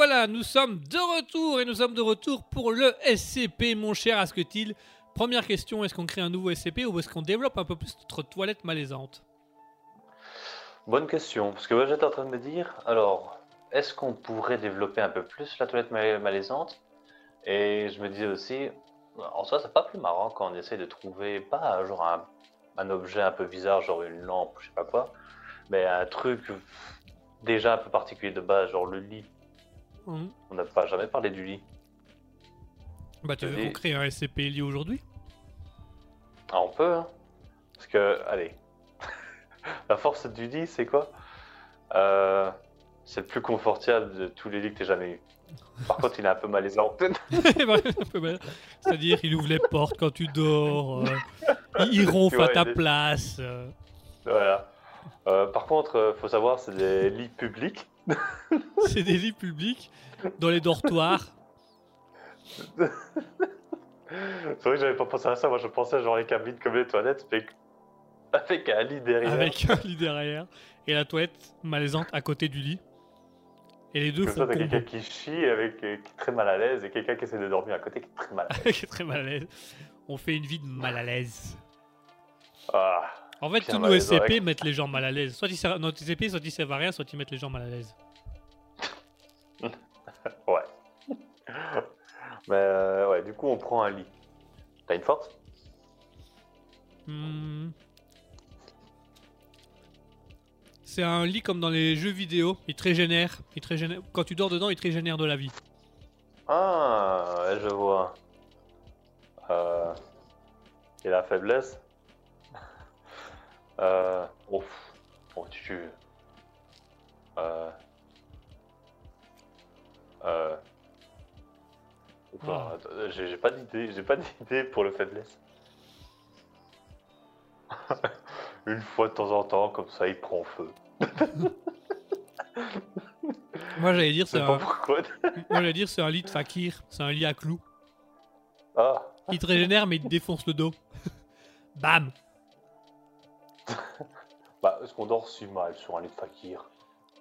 Voilà, nous sommes de retour et nous sommes de retour pour le SCP, mon cher Asketil. Première question, est-ce qu'on crée un nouveau SCP ou est-ce qu'on développe un peu plus notre toilette malaisante? Bonne question, parce que moi j'étais en train de me dire, alors, est-ce qu'on pourrait développer un peu plus la toilette ma- malaisante? Et je me disais aussi, en soi, c'est pas plus marrant quand on essaie de trouver, pas genre un, un objet un peu bizarre, genre une lampe je sais pas quoi, mais un truc déjà un peu particulier de base, genre le lit. Hum. On n'a pas jamais parlé du lit. Bah tu veux qu'on crée un SCP lié aujourd'hui Ah, on peut, hein Parce que, allez, la force du lit, c'est quoi? Euh, C'est le plus confortable de tous les lits que t'aies jamais eu. Par contre, il est un peu malaisant. C'est-à-dire, il ouvre les portes quand tu dors, euh, il ronfle à ta est- place. euh. voilà. Euh, par contre, euh, faut savoir, c'est des lits publics. C'est des lits publics dans les dortoirs. C'est vrai que j'avais pas pensé à ça. Moi, je pensais genre les cabines comme les toilettes, mais avec un lit derrière. avec un lit derrière et la toilette malaisante à côté du lit. Et les deux Comme font ça, t'as quelqu'un qui chie avec, euh, qui est très mal à l'aise et quelqu'un qui essaie de dormir à côté qui est très mal à l'aise. qui est très mal à l'aise. On fait une vie de mal à l'aise. Ah. En fait, tous nos SCP mettent les gens mal à l'aise. Soit ils servent, notre SCP, soit ils servent à rien, soit ils mettent les gens mal à l'aise. Ouais. Mais euh, ouais, du coup, on prend un lit. T'as une force? Hmm. C'est un lit comme dans les jeux vidéo. Il te régénère. Il te régénère. Quand tu dors dedans, il te régénère de la vie. Ah, ouais, je vois. Euh... Et la faiblesse? Euh... Oh, pff. oh tu... Euh... Euh... Oula, Ah. attends, J'ai pas d'idée, j'ai pas d'idée pour le faiblesse. Une fois de temps en temps, comme ça, il prend feu. Moi, j'allais dire, Je c'est un... Moi, j'allais dire, c'est un lit de fakir. C'est un lit à clous. Ah, Il te régénère, mais il te défonce le dos. Bam bah, est-ce qu'on dort si mal sur un lit de fakir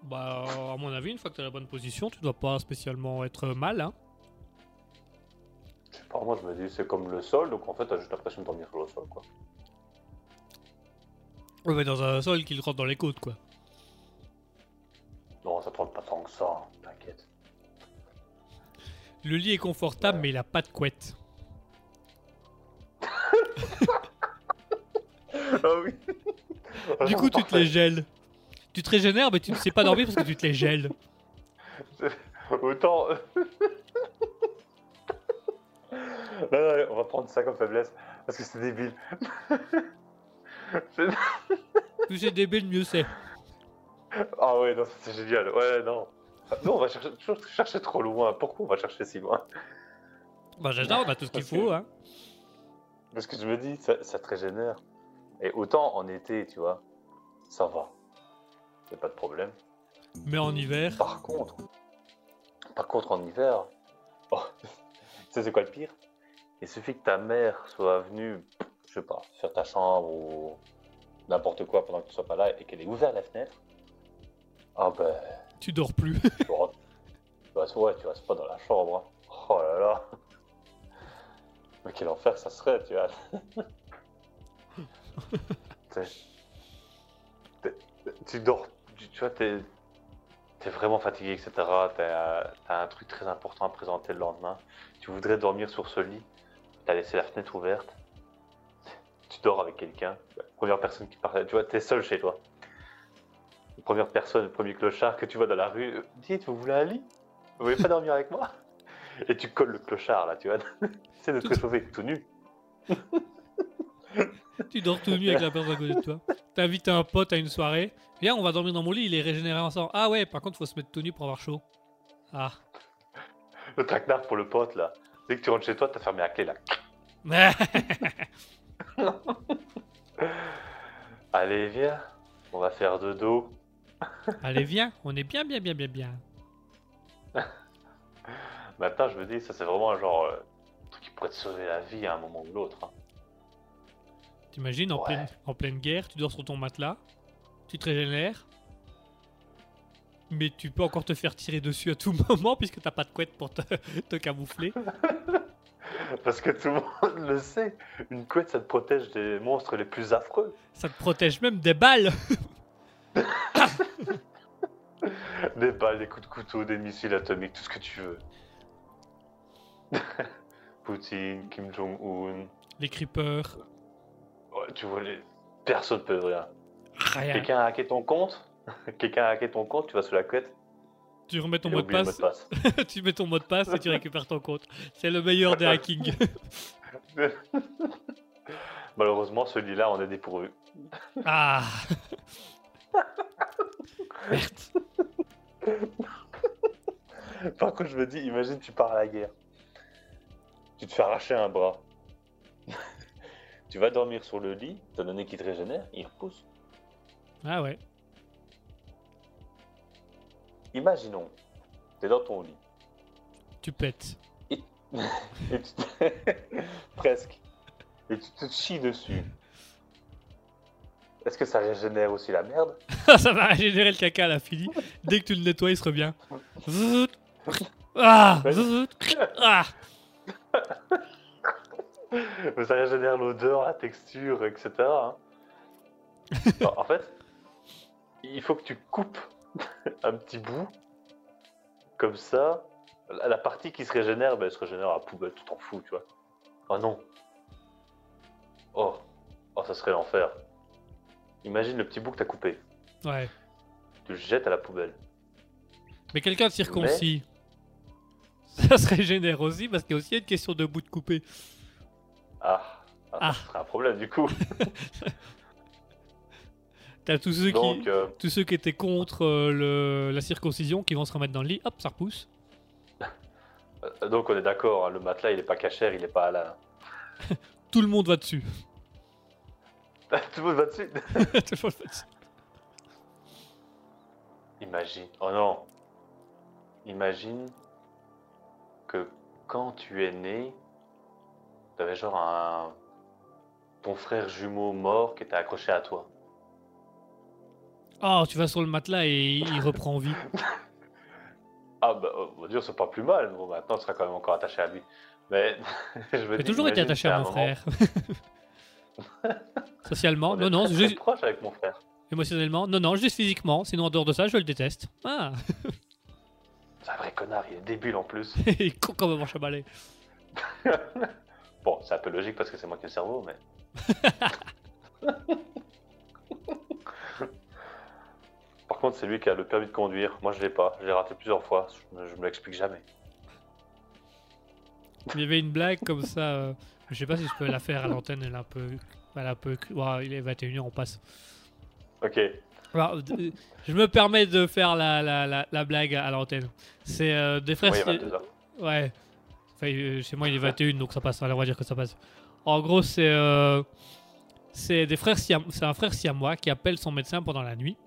Bah, à mon avis, une fois que t'as la bonne position, tu dois pas spécialement être mal, hein. Je sais pas, moi je me dis c'est comme le sol, donc en fait t'as juste l'impression de dormir sur le sol quoi. Ouais, mais dans un sol qui rentre dans les côtes, quoi. Non, ça te rentre pas tant que ça, hein, t'inquiète. Le lit est confortable, mais il a pas de couette. Ah oui Du coup, tu te les gèles. Tu te régénères, mais tu ne sais pas dormir parce que tu te les gèles. Autant. non, non, on va prendre ça comme faiblesse, parce que c'est débile. Plus c'est débile, mieux c'est. ah ouais, non, c'est génial. Ouais, non. Non, on va chercher, toujours chercher trop loin. Pourquoi on va chercher si loin? Bah, j'adore, on a tout ce qu'il faut, hein. Parce que je me dis, ça, ça te régénère. Et autant en été, tu vois, ça va. Y a pas de problème. Mais en hiver, Par contre, par contre en hiver, oh, tu sais c'est quoi le pire? Il suffit que ta mère soit venue, je sais pas, faire ta chambre ou n'importe quoi pendant que tu sois pas là et qu'elle ait ouvert la fenêtre. Ah ben, tu dors plus. tu rentres. Bah, ouais, tu restes pas dans la chambre. hein. Oh là là. Mais quel enfer ça serait, tu vois. T'es- t'es- tu dors, tu, tu vois, t'es es vraiment fatigué, etc. T'as as un truc très important à présenter le lendemain. Tu voudrais dormir sur ce lit. T'as laissé la fenêtre ouverte. Tu dors avec quelqu'un. La Première personne qui parle, tu vois, t'es seul chez toi. La première personne, le premier clochard que tu vois dans la rue. euh, Dites, vous voulez un lit? Vous voulez pas dormir avec moi? Et tu colles le clochard là, tu vois. C'est de te réchauffer tout nu. tu dors tout nu avec la personne à côté de toi. T'invites un pote à une soirée. Viens, on va dormir dans mon lit, il est régénéré ensemble. Ah ouais, par contre, faut se mettre tout nu pour avoir chaud. Ah. Le traquenard pour le pote là. Dès que tu rentres chez toi, t'as fermé la clé là. Allez, viens. On va faire de dos. Allez, viens, on est bien, bien, bien, bien, bien. Maintenant, je me dis, ça c'est vraiment un genre. euh, un truc qui pourrait te sauver la vie à un moment ou l'autre. hein. T'imagines, en, Ouais. pleine, en pleine guerre, tu dors sur ton matelas, tu te régénères, Mais tu peux encore te faire tirer dessus à tout moment puisque t'as pas de couette pour te, te camoufler. Parce que tout le monde le sait. Une couette, ça te protège des monstres les plus affreux. Ça te protège même des balles. Des balles, des coups de couteau, des missiles atomiques, tout ce que tu veux. Poutine, Kim Jong-un. Les creepers. Tu vois, les... personne peut rien. Rien. Quelqu'un a hacké ton compte Quelqu'un a hacké ton compte, tu vas sous la couette. Tu remets ton mot de passe. passe. tu mets ton mot de passe et tu récupères ton compte. C'est le meilleur des hackings. Malheureusement, celui-là, on est dépourvu. Ah Par contre, je me dis, imagine, tu pars à la guerre. Tu te fais arracher un bras. Tu vas dormir sur le lit, t'as donné qui te régénère, il repousse. Ah ouais. Imaginons, t'es dans ton lit. Tu pètes. Et tu te- Presque. Et tu te chies dessus. Est-ce que ça régénère aussi la merde? Ça va régénérer le caca à la fini. Dès que tu le nettoies, il se revient. Ah. Ah ça régénère l'odeur, la texture, etc. hein. En fait, il faut que tu coupes un petit bout. Comme ça, la partie qui se régénère, ben, elle se régénère à la poubelle, tu t'en fous, tu vois. Oh non. Oh, oh ça serait l'enfer. Imagine le petit bout que t'as coupé. Ouais. Tu le jettes à la poubelle. Mais quelqu'un de circoncis. Ça se régénère aussi parce qu'il y a aussi une question de bout de coupé. Ah, ah, Ah. ça serait un problème du coup. T'as tous ceux Donc, qui. euh, Tous ceux qui étaient contre euh, le, la circoncision qui vont se remettre dans le lit, hop, ça repousse. euh, donc on est d'accord, hein, le matelas il est pas cachère, il est pas à la. Tout le monde va dessus. Tout le monde va dessus. Tout le monde va dessus. Imagine. Oh non. Imagine que quand tu es né, t'avais genre un. ton frère jumeau mort qui était accroché à toi. Oh, tu vas sur le matelas et il reprend vie. Ah bah, on va dire, c'est pas plus mal. Bon, maintenant, tu seras quand même encore attaché à lui. Mais je veux J'ai toujours été attaché à mon frère. Socialement, On non, non, juste proche avec mon frère. émotionnellement, non, non, juste physiquement. Sinon, en dehors de ça, je le déteste. Ah, C'est un vrai connard, il est débile en plus. il est con comme un manche à balai. Bon, c'est un peu logique parce que c'est moi qui ai le cerveau, mais. Par contre, c'est lui qui a le permis de conduire. Moi, je l'ai pas. Je l'ai raté plusieurs fois. Je me, je me l'explique jamais. Il y avait une blague comme ça. euh, je sais pas si je peux la faire à l'antenne. Elle est un peu. Elle est un peu. Ouah, il est 21h, on passe. Ok. Alors, euh, je me permets de faire la, la, la, la blague à l'antenne. C'est euh, des frères. Oui, si- 22 heures. Ouais. Euh, chez moi, il est 21, donc ça passe. On va dire que ça passe. En gros, c'est. euh, c'est des frères siam... C'est un frère siamois qui appelle son médecin pendant la nuit.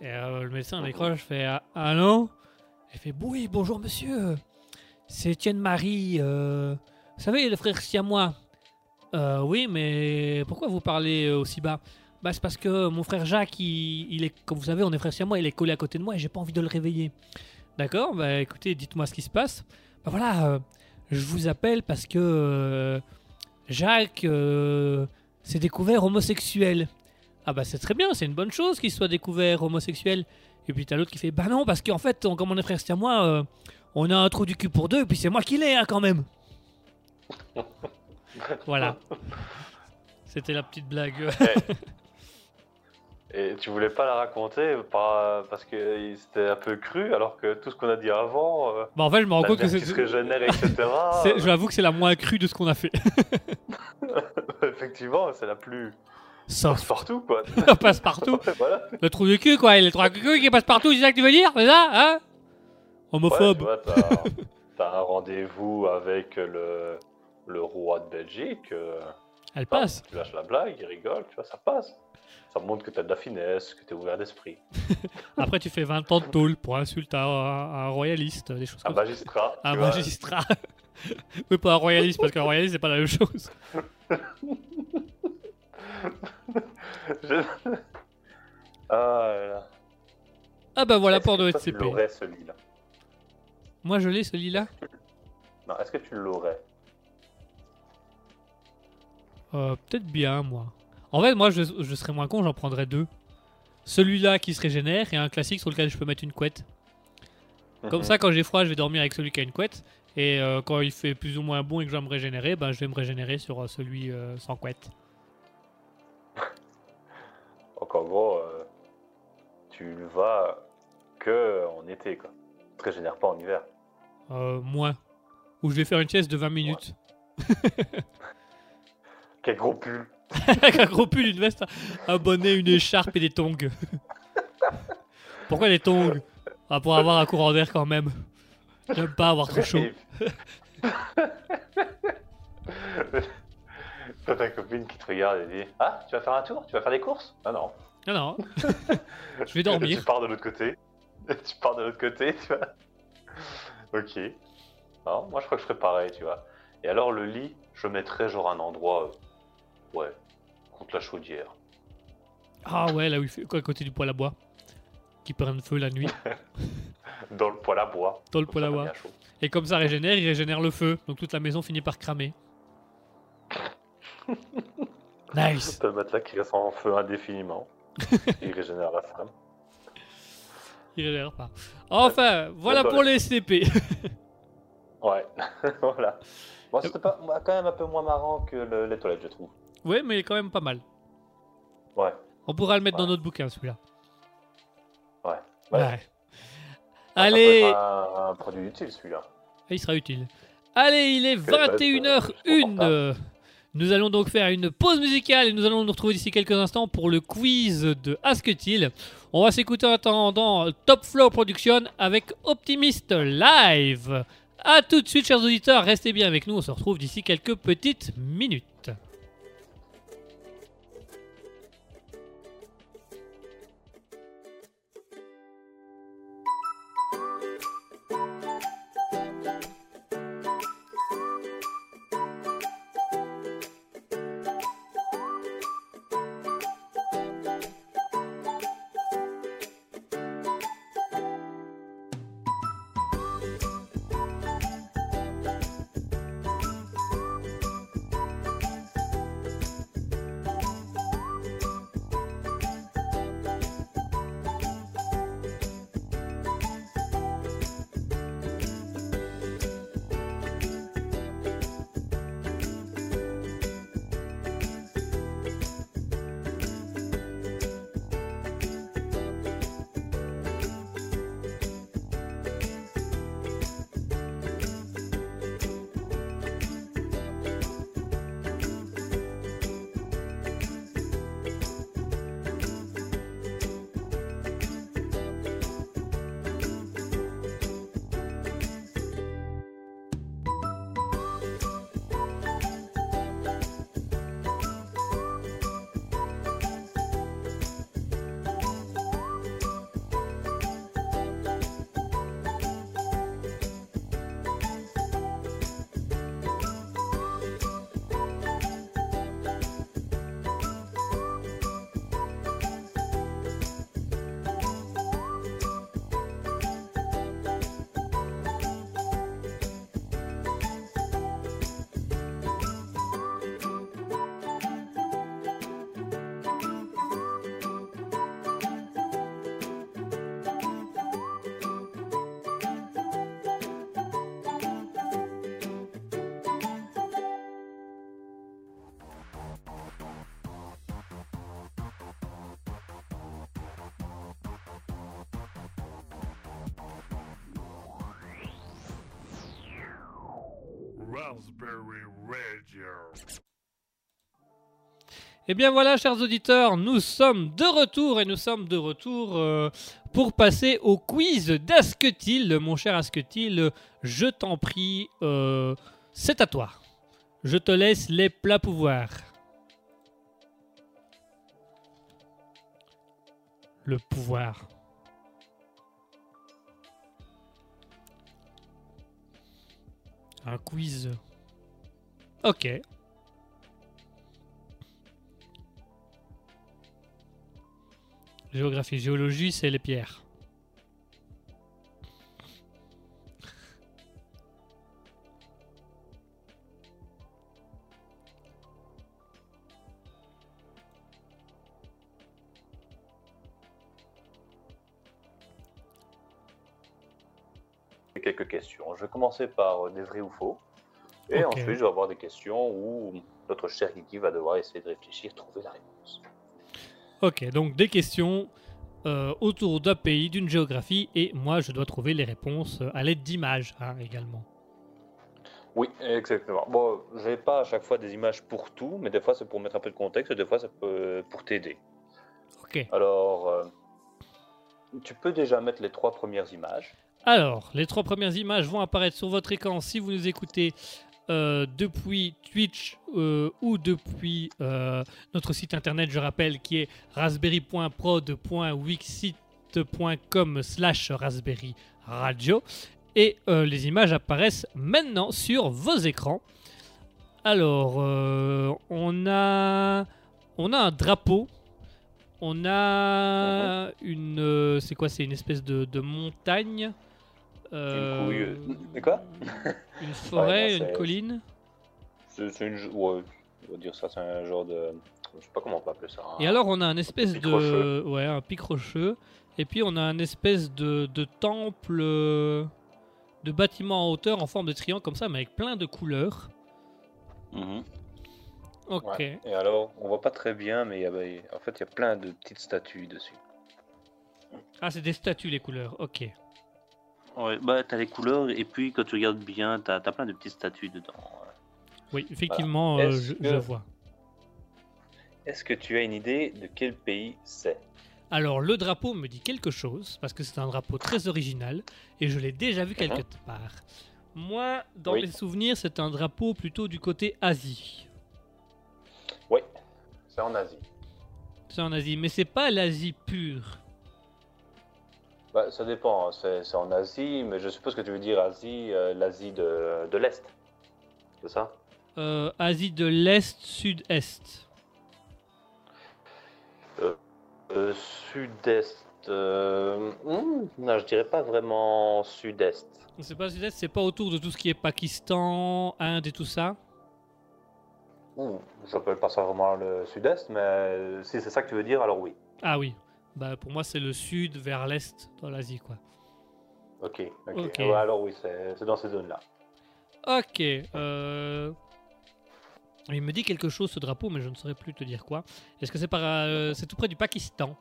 Et euh, le médecin décroche, fait ah, Allô? Il fait Oui, bonjour monsieur. C'est Étienne Marie. Vous savez, le frère siamois. Oui, mais pourquoi vous parlez aussi bas? Bah, c'est parce que mon frère Jacques, il, est, comme vous savez, on est frère siamois, il est collé à côté de moi et j'ai pas envie de le réveiller. D'accord? Bah écoutez, dites-moi ce qui se passe. Bah voilà, je vous appelle parce que euh, Jacques euh, s'est découvert homosexuel. Ah bah c'est très bien, c'est une bonne chose qu'il soit découvert homosexuel. Et puis t'as l'autre qui fait bah non parce qu'en fait, on- comme on est frère siamois, euh, on a un trou du cul pour deux et puis c'est moi qui l'ai hein, quand même. voilà. C'était la petite blague. Et tu voulais pas la raconter par- parce que c'était un peu cru, alors que tout ce qu'on a dit avant, euh, bah en fait, je me rends compte que c'est. régénère, etc. c'est- J'avoue que c'est la moins crue de ce qu'on a fait. Effectivement, c'est la plus Sauf partout, quoi. passe partout. voilà. Le trou du cul, quoi. Il est trou du cul qui passe partout, c'est ça que tu veux dire C'est ça, hein Homophobe. t'as un rendez-vous avec le, le roi de Belgique. euh, Elle passe. Tu lâches la blague, il rigole, tu vois, ça passe. Ça montre que t'as de la finesse, que t'es ouvert d'esprit. Après, tu fais 20 ans de tôle pour insulte à, un royaliste, des choses Un comme ça. magistrat. Un tu vois. magistrat. oui, pas un royaliste, parce qu'un royaliste, c'est pas la même chose. Je- Ah là. Ah bah voilà pour tu SCP. l'aurais celui-là? Moi je l'ai celui-là? Non, est-ce que tu l'aurais? Euh, Peut-être bien moi. En fait moi je, je serais moins con, j'en prendrais deux. Celui-là qui se régénère et un classique sur lequel je peux mettre une couette. Comme ça quand j'ai froid je vais dormir avec celui qui a une couette. Et euh, quand il fait plus ou moins bon et que je dois me régénérer, ben, je vais me régénérer sur euh, celui euh, sans couette. Donc en gros, tu le vas que en été, quoi. Tu te régénères pas en hiver. Euh, moins. Ou je vais faire une sieste de 20 minutes. Quel gros pull Avec un gros pull, une veste, un bonnet, une écharpe et des tongs. Pourquoi des tongs? Ah, Pour avoir un courant d'air quand même. J'aime pas avoir trop chaud. T'as ta copine qui te regarde et dit Ah, tu vas faire un tour? Tu vas faire des courses? Ah non. Non, non. Je vais dormir. tu pars de l'autre côté. tu pars de l'autre côté, tu vois. ok. Moi je crois que je ferais pareil, tu vois. Et alors le lit, je mettrais genre un endroit. Euh, ouais. Contre la chaudière. Ah ouais, là où il fait quoi, à côté du poêle à bois. Qui prennent feu la nuit. Dans le poêle à bois. Dans le poêle à bois. Et comme ça régénère, il régénère le feu. Donc toute la maison finit par cramer. Nice. T'as matelas qui reste en feu indéfiniment. Il régénère la femme. Il régénère pas. Enfin, voilà pour les CP. Ouais, voilà. Bon, c'était pas, quand même un peu moins marrant que le- les toilettes, je trouve. Ouais, mais il est quand même pas mal. Ouais. On pourra le mettre dans notre bouquin, celui-là. Ouais. Ouais. Ouais. Ça Allez, être Un, un produit utile, celui-là. il sera utile. Allez, il est Que les pattes, euh, 21h01. confortables. Nous allons donc faire une pause musicale et nous allons nous retrouver d'ici quelques instants pour le quiz de Asketil. On va s'écouter en attendant Top Flow Production avec Optimist Live. A tout de suite, chers auditeurs, restez bien avec nous. On se retrouve d'ici quelques petites minutes. Raspberry Radio. Eh bien voilà, chers auditeurs, nous sommes de retour et nous sommes de retour euh, pour passer au quiz d'Asketil. Mon cher Asketil, je t'en prie, euh, c'est à toi. Je te laisse les plats pouvoirs. Le pouvoir. Un quiz. Ok. Géographie, géologie, c'est les pierres. Quelques questions. Je vais commencer par euh, des vrais ou faux. Et ensuite, je vais avoir des questions où notre cher Kiki va devoir essayer de réfléchir, trouver la réponse. Ok, donc des questions euh, autour d'un pays, d'une géographie, et moi je dois trouver les réponses euh, à l'aide d'images hein, également. Oui, exactement. Bon, je n'ai pas à chaque fois des images pour tout, mais des fois c'est pour mettre un peu de contexte, et des fois c'est peut- pour t'aider. Ok. Alors, euh, tu peux déjà mettre les trois premières images. Alors, les trois premières images vont apparaître sur votre écran si vous nous écoutez euh, depuis Twitch euh, ou depuis euh, notre site internet, je rappelle, qui est raspberry.prod.wixsite.com slash raspberry radio. Et les images apparaissent maintenant sur vos écrans. Alors, on a, on a un drapeau. On a une, c'est quoi? C'est une espèce de, de montagne. Euh, couille. De quoi Une forêt, Ouais, non, une colline. C'est une. Ouais, on va dire ça, c'est un genre de. Je sais pas comment on peut appeler ça. Et alors, on a un espèce de, rocheux. ouais, un pic rocheux. Et puis, on a un espèce de, de temple, euh, de bâtiment en hauteur en forme de triangle comme ça, mais avec plein de couleurs. Mhm. Ok. Ouais. Et alors, on voit pas très bien, mais il y a- ben, en fait, il y a plein de petites statues dessus. Ah, c'est des statues les couleurs. Ok. Ouais, bah t'as les couleurs et puis quand tu regardes bien, t'as as plein de petites statues dedans. Oui, effectivement, euh, Est-ce je, que- je vois. Est-ce que tu as une idée de quel pays c'est? Alors, le drapeau me dit quelque chose, parce que c'est un drapeau très original, et je l'ai déjà vu quelque part. Moi, dans. Oui. mes souvenirs, c'est un drapeau plutôt du côté Asie. Oui, c'est en Asie. C'est en Asie, mais c'est pas l'Asie pure. Bah, ça dépend, hein. c'est en Asie, mais je suppose que tu veux dire Asie, euh, l'Asie de, de l'Est. C'est ça? Euh, Asie de l'Est, Sud-Est. Euh, Sud-Est. hmm, non, je dirais pas vraiment Sud-Est. C'est pas Sud-Est, c'est pas autour de tout ce qui est Pakistan, Inde et tout ça? Hmm, J'appelle pas ça vraiment le Sud-Est, mais si c'est ça que tu veux dire, alors oui. Ah oui. Bah pour moi c'est le sud vers l'est dans l'Asie quoi. Ok. Ouais, alors oui, c'est c'est dans ces zones-là. Ok. Euh... Il me dit quelque chose ce drapeau, mais je ne saurais plus te dire quoi. Est-ce que c'est par, euh, c'est tout près du Pakistan?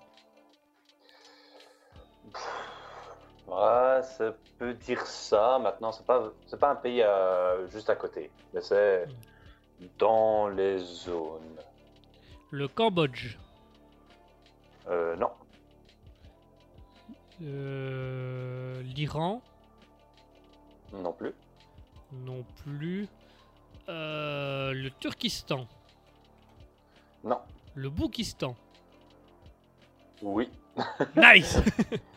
Ouais, ça peut dire ça. Maintenant, c'est pas, c'est pas un pays euh, juste à côté, mais c'est dans les zones. Le Cambodge. Euh, non, Euh, L'Iran non plus. Non plus. Euh, le Turkistan. Non. Le Boukistan. Oui. Nice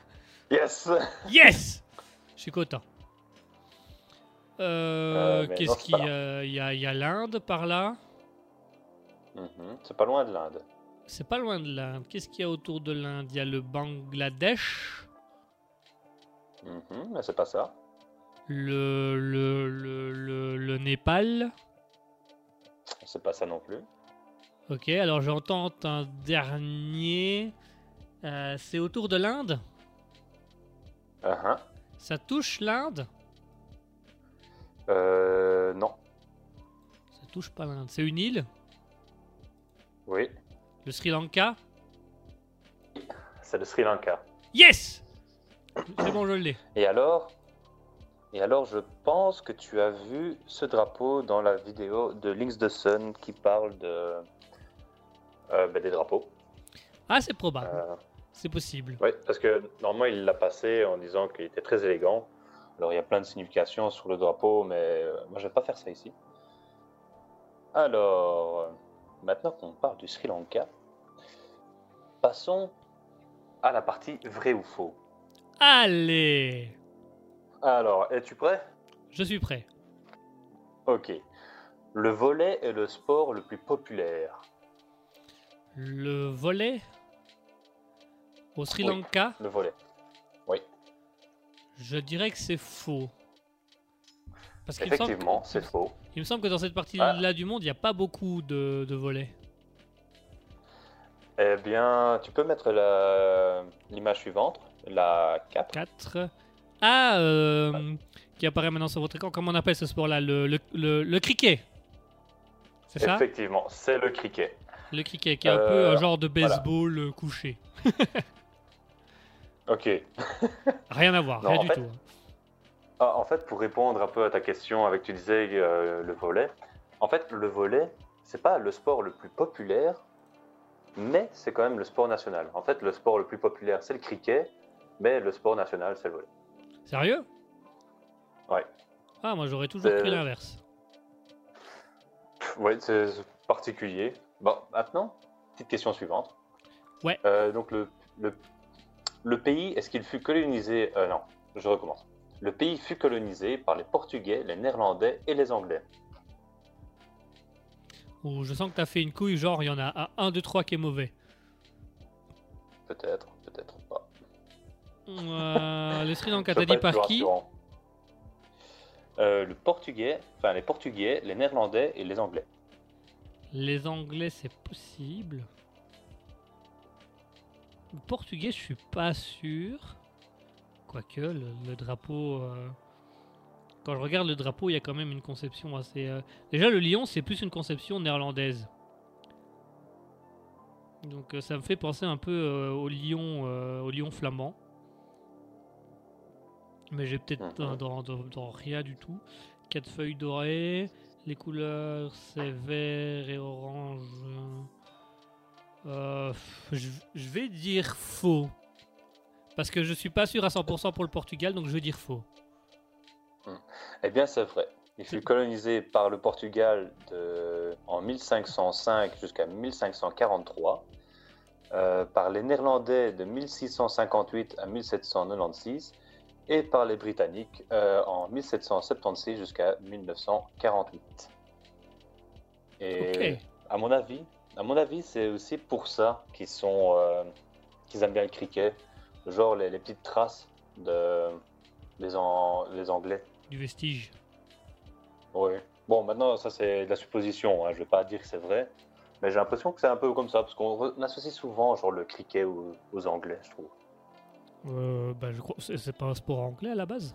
Yes. Yes Je suis content. Euh, Qu'est-ce qu'il y a? Il y a, l'Inde par là. Mhm, C'est pas loin de l'Inde. C'est pas loin de l'Inde. Qu'est-ce qu'il y a autour de l'Inde? Il y a le Bangladesh, Mhm, mais c'est pas ça. le, le, le, le, le Népal. C'est pas ça non plus. Ok, alors j'entends un dernier. Euh, c'est autour de l'Inde Uh-huh. Ça touche l'Inde? Euh, non. Ça touche pas l'Inde. C'est une île? Oui. Le Sri Lanka? C'est le Sri Lanka. Yes C'est bon, je l'ai. Et alors Et alors, je pense que tu as vu ce drapeau dans la vidéo de Links the Sun qui parle de euh, ben, des drapeaux. Ah, c'est probable. Euh, C'est possible. oui, parce que normalement, il l'a passé en disant qu'il était très élégant. Alors, il y a plein de significations sur le drapeau, mais euh, moi, je vais pas faire ça ici. Alors, maintenant qu'on parle du Sri Lanka, passons à la partie vrai ou faux. Allez Alors, es-tu prêt? Je suis prêt. Ok. Le volet est le sport le plus populaire. Le volet au Sri Oui. Lanka, Le volet. Oui, je dirais que c'est faux. Parce effectivement, c'est faux. Il me semble que dans cette partie-là Ah. du monde, il n'y a pas beaucoup de, de volets. Eh bien, tu peux mettre la- l'image suivante, la 4. 4. Ah, euh, qui apparaît maintenant sur votre écran. Comment on appelle ce sport-là le, le, le, le cricket. C'est ça Effectivement, c'est le cricket. Le cricket, qui est un Euh, peu un genre de baseball euh, couché. Ok. Rien à voir, Non, rien en du fait- tout. Ah, en fait, pour répondre un peu à ta question avec tu disais euh, le volet, en fait, le volet, c'est pas le sport le plus populaire, mais c'est quand même le sport national. En fait, le sport le plus populaire, c'est le cricket, mais le sport national, c'est le volet. Sérieux? Ouais. Ah, moi j'aurais toujours cru l'inverse. Oui, c'est particulier. Bon, maintenant, petite question suivante. Ouais. Euh, donc, le, le, le pays, est-ce qu'il fut colonisé euh, Non, je recommence. Le pays fut colonisé par les Portugais, les Néerlandais et les Anglais. Ou je sens que t'as fait une couille, genre il y en a un, un, deux, trois qui est mauvais. Peut-être. Euh, le Sri Lanka, t'as dit par qui. Euh, Le Portugais, enfin les Portugais, les Néerlandais et les Anglais. Les Anglais, c'est possible. Le Portugais, je suis pas sûr. Quoique, le, le drapeau. euh, Quand je regarde le drapeau, il y a quand même une conception assez. Déjà, le lion, c'est plus une conception néerlandaise. Donc, ça me fait penser un peu au lion, au lion flamand. Mais j'ai peut-être Mhm. dans, dans- dans- dans rien du tout. Quatre feuilles dorées. Les couleurs, c'est vert et orange. Euh, je, je vais dire faux. Parce que je suis pas sûr à 100% pour le Portugal, donc je vais dire faux. Eh bien, c'est vrai. Il fut colonisé par le Portugal de- en 1505 jusqu'à 1543, euh, par les Néerlandais de 1658 à 1796 et par les Britanniques euh, en 1776 jusqu'à 1948. Et à mon avis, à mon avis, c'est aussi pour ça qu'ils sont, euh, qu'ils aiment bien le cricket, genre les, les petites traces de les, An- les Anglais. Du vestige. Oui. Bon, maintenant, ça c'est de la supposition, hein. je vais pas dire que c'est vrai, mais j'ai l'impression que c'est un peu comme ça, parce qu'on associe souvent genre le cricket aux, aux Anglais, je trouve. Euh, bah, je crois c'est c'est pas un sport anglais à la base?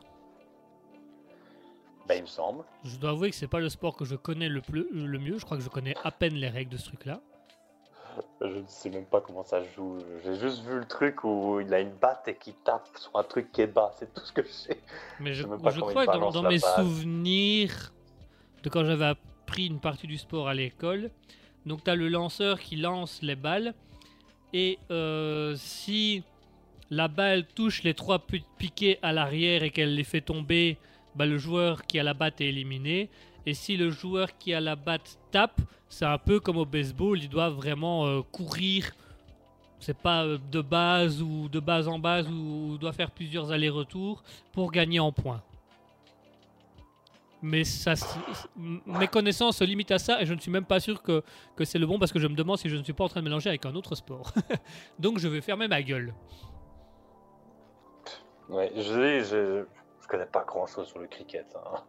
Ben, il me semble. Je dois avouer que c'est pas le sport que je connais le, plus, le mieux. Je crois que je connais à peine les règles de ce truc-là. Je ne sais même pas comment ça se joue. J'ai juste vu le truc où il a une batte et qui tape sur un truc qui est bas, c'est tout ce que je sais. Mais je, crois que dans, mes souvenirs de quand j'avais appris une partie du sport à l'école, donc tu as le lanceur qui lance les balles. Et euh, si la balle touche les trois pi- piquets à l'arrière et qu'elle les fait tomber, bah, le joueur qui a la batte est éliminé. Et si le joueur qui a la batte tape, c'est un peu comme au baseball, il doit vraiment euh, courir. C'est pas euh, de base ou de base en base ou doit faire plusieurs allers-retours pour gagner en points. Mais ça, mes connaissances se limitent à ça et je ne suis même pas sûr que, que c'est le bon parce que je me demande si je ne suis pas en train de mélanger avec un autre sport. Donc je vais fermer ma gueule. Ouais, je, je, je, connais pas grand chose sur le cricket. hein.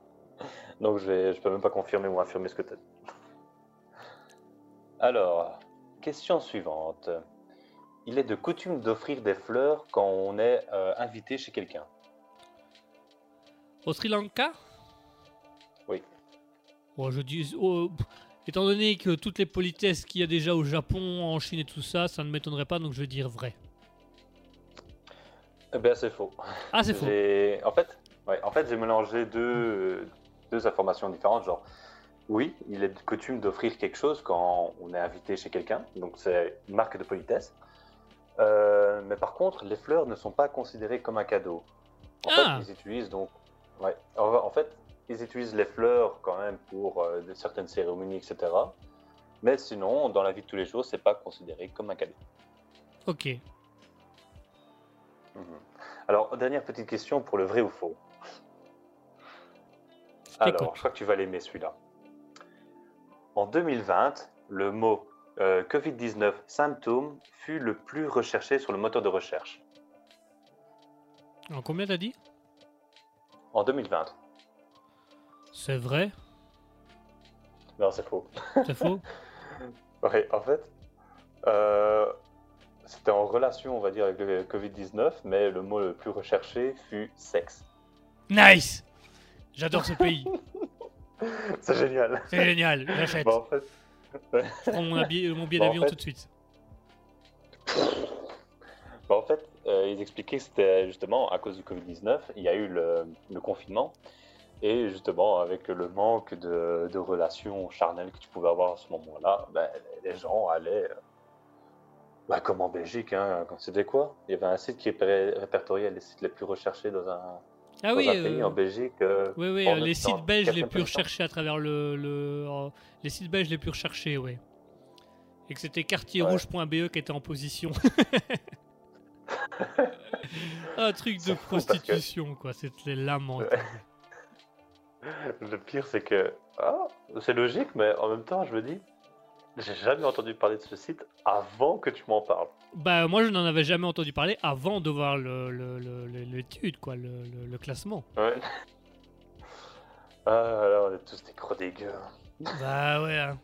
Donc je, je peux même pas confirmer ou infirmer ce que tu as dit. Alors, question suivante. Il est de coutume d'offrir des fleurs quand on est euh, invité chez quelqu'un. Au Sri Lanka? Oui. Oh, je dis, oh, étant donné que toutes les politesses qu'il y a déjà au Japon, en Chine et tout ça, ça ne m'étonnerait pas, donc je vais dire vrai. Eh bien, c'est faux. Ah, c'est faux. J'ai- En fait, ouais, en fait j'ai mélangé deux, deux informations différentes. Genre, oui, il est de coutume d'offrir quelque chose quand on est invité chez quelqu'un, donc c'est une marque de politesse. Euh, mais par contre, les fleurs ne sont pas considérées comme un cadeau. En Ah. fait, ils utilisent donc, ouais, en, fait, ils utilisent les fleurs quand même pour euh, certaines cérémonies, etc. Mais sinon, dans la vie de tous les jours, c'est pas considéré comme un cadeau. Ok. Mhm. Alors, dernière petite question pour le vrai ou faux. Alors, je crois que tu vas l'aimer celui-là. En 2020, le mot euh, Covid-19 symptôme fut le plus recherché sur le moteur de recherche. En combien t'as dit? En 2020. C'est vrai? Non, c'est faux. C'est faux? Ouais, en fait, euh, c'était en relation, on va dire, avec le Covid-19, mais le mot le plus recherché fut sexe. Nice J'adore ce pays. C'est génial. C'est génial. J'achète. En fait, Je prends mon, mon billet en d'avion fait- tout de suite. en fait euh, ils expliquaient que c'était justement à cause du Covid-19, il y a eu le, le confinement, et justement avec le manque de, de relations charnelles que tu pouvais avoir à ce moment-là, ben, les gens allaient, euh, bah, comme en Belgique, hein, quand c'était quoi? Il y avait un site qui répertoriait les sites les plus recherchés dans un, Ah dans oui, un pays euh, en Belgique. euh, oui, oui, euh, les sites belges les plus recherchés à travers le... le- euh, les sites belges les plus recherchés, oui. Et que c'était quartierrouge.be qui était en position. Un truc de parce que- prostitution, quoi. C'était lamentable. Le pire, c'est que ah, c'est logique, mais en même temps, je me dis, j'ai jamais entendu parler de ce site avant que tu m'en parles. Bah, moi, je n'en avais jamais entendu parler avant de voir le- le- le- le- l'étude, quoi, le, classement. Ouais. Ah, là, on est tous des gros dégueux. Bah ouais, hein.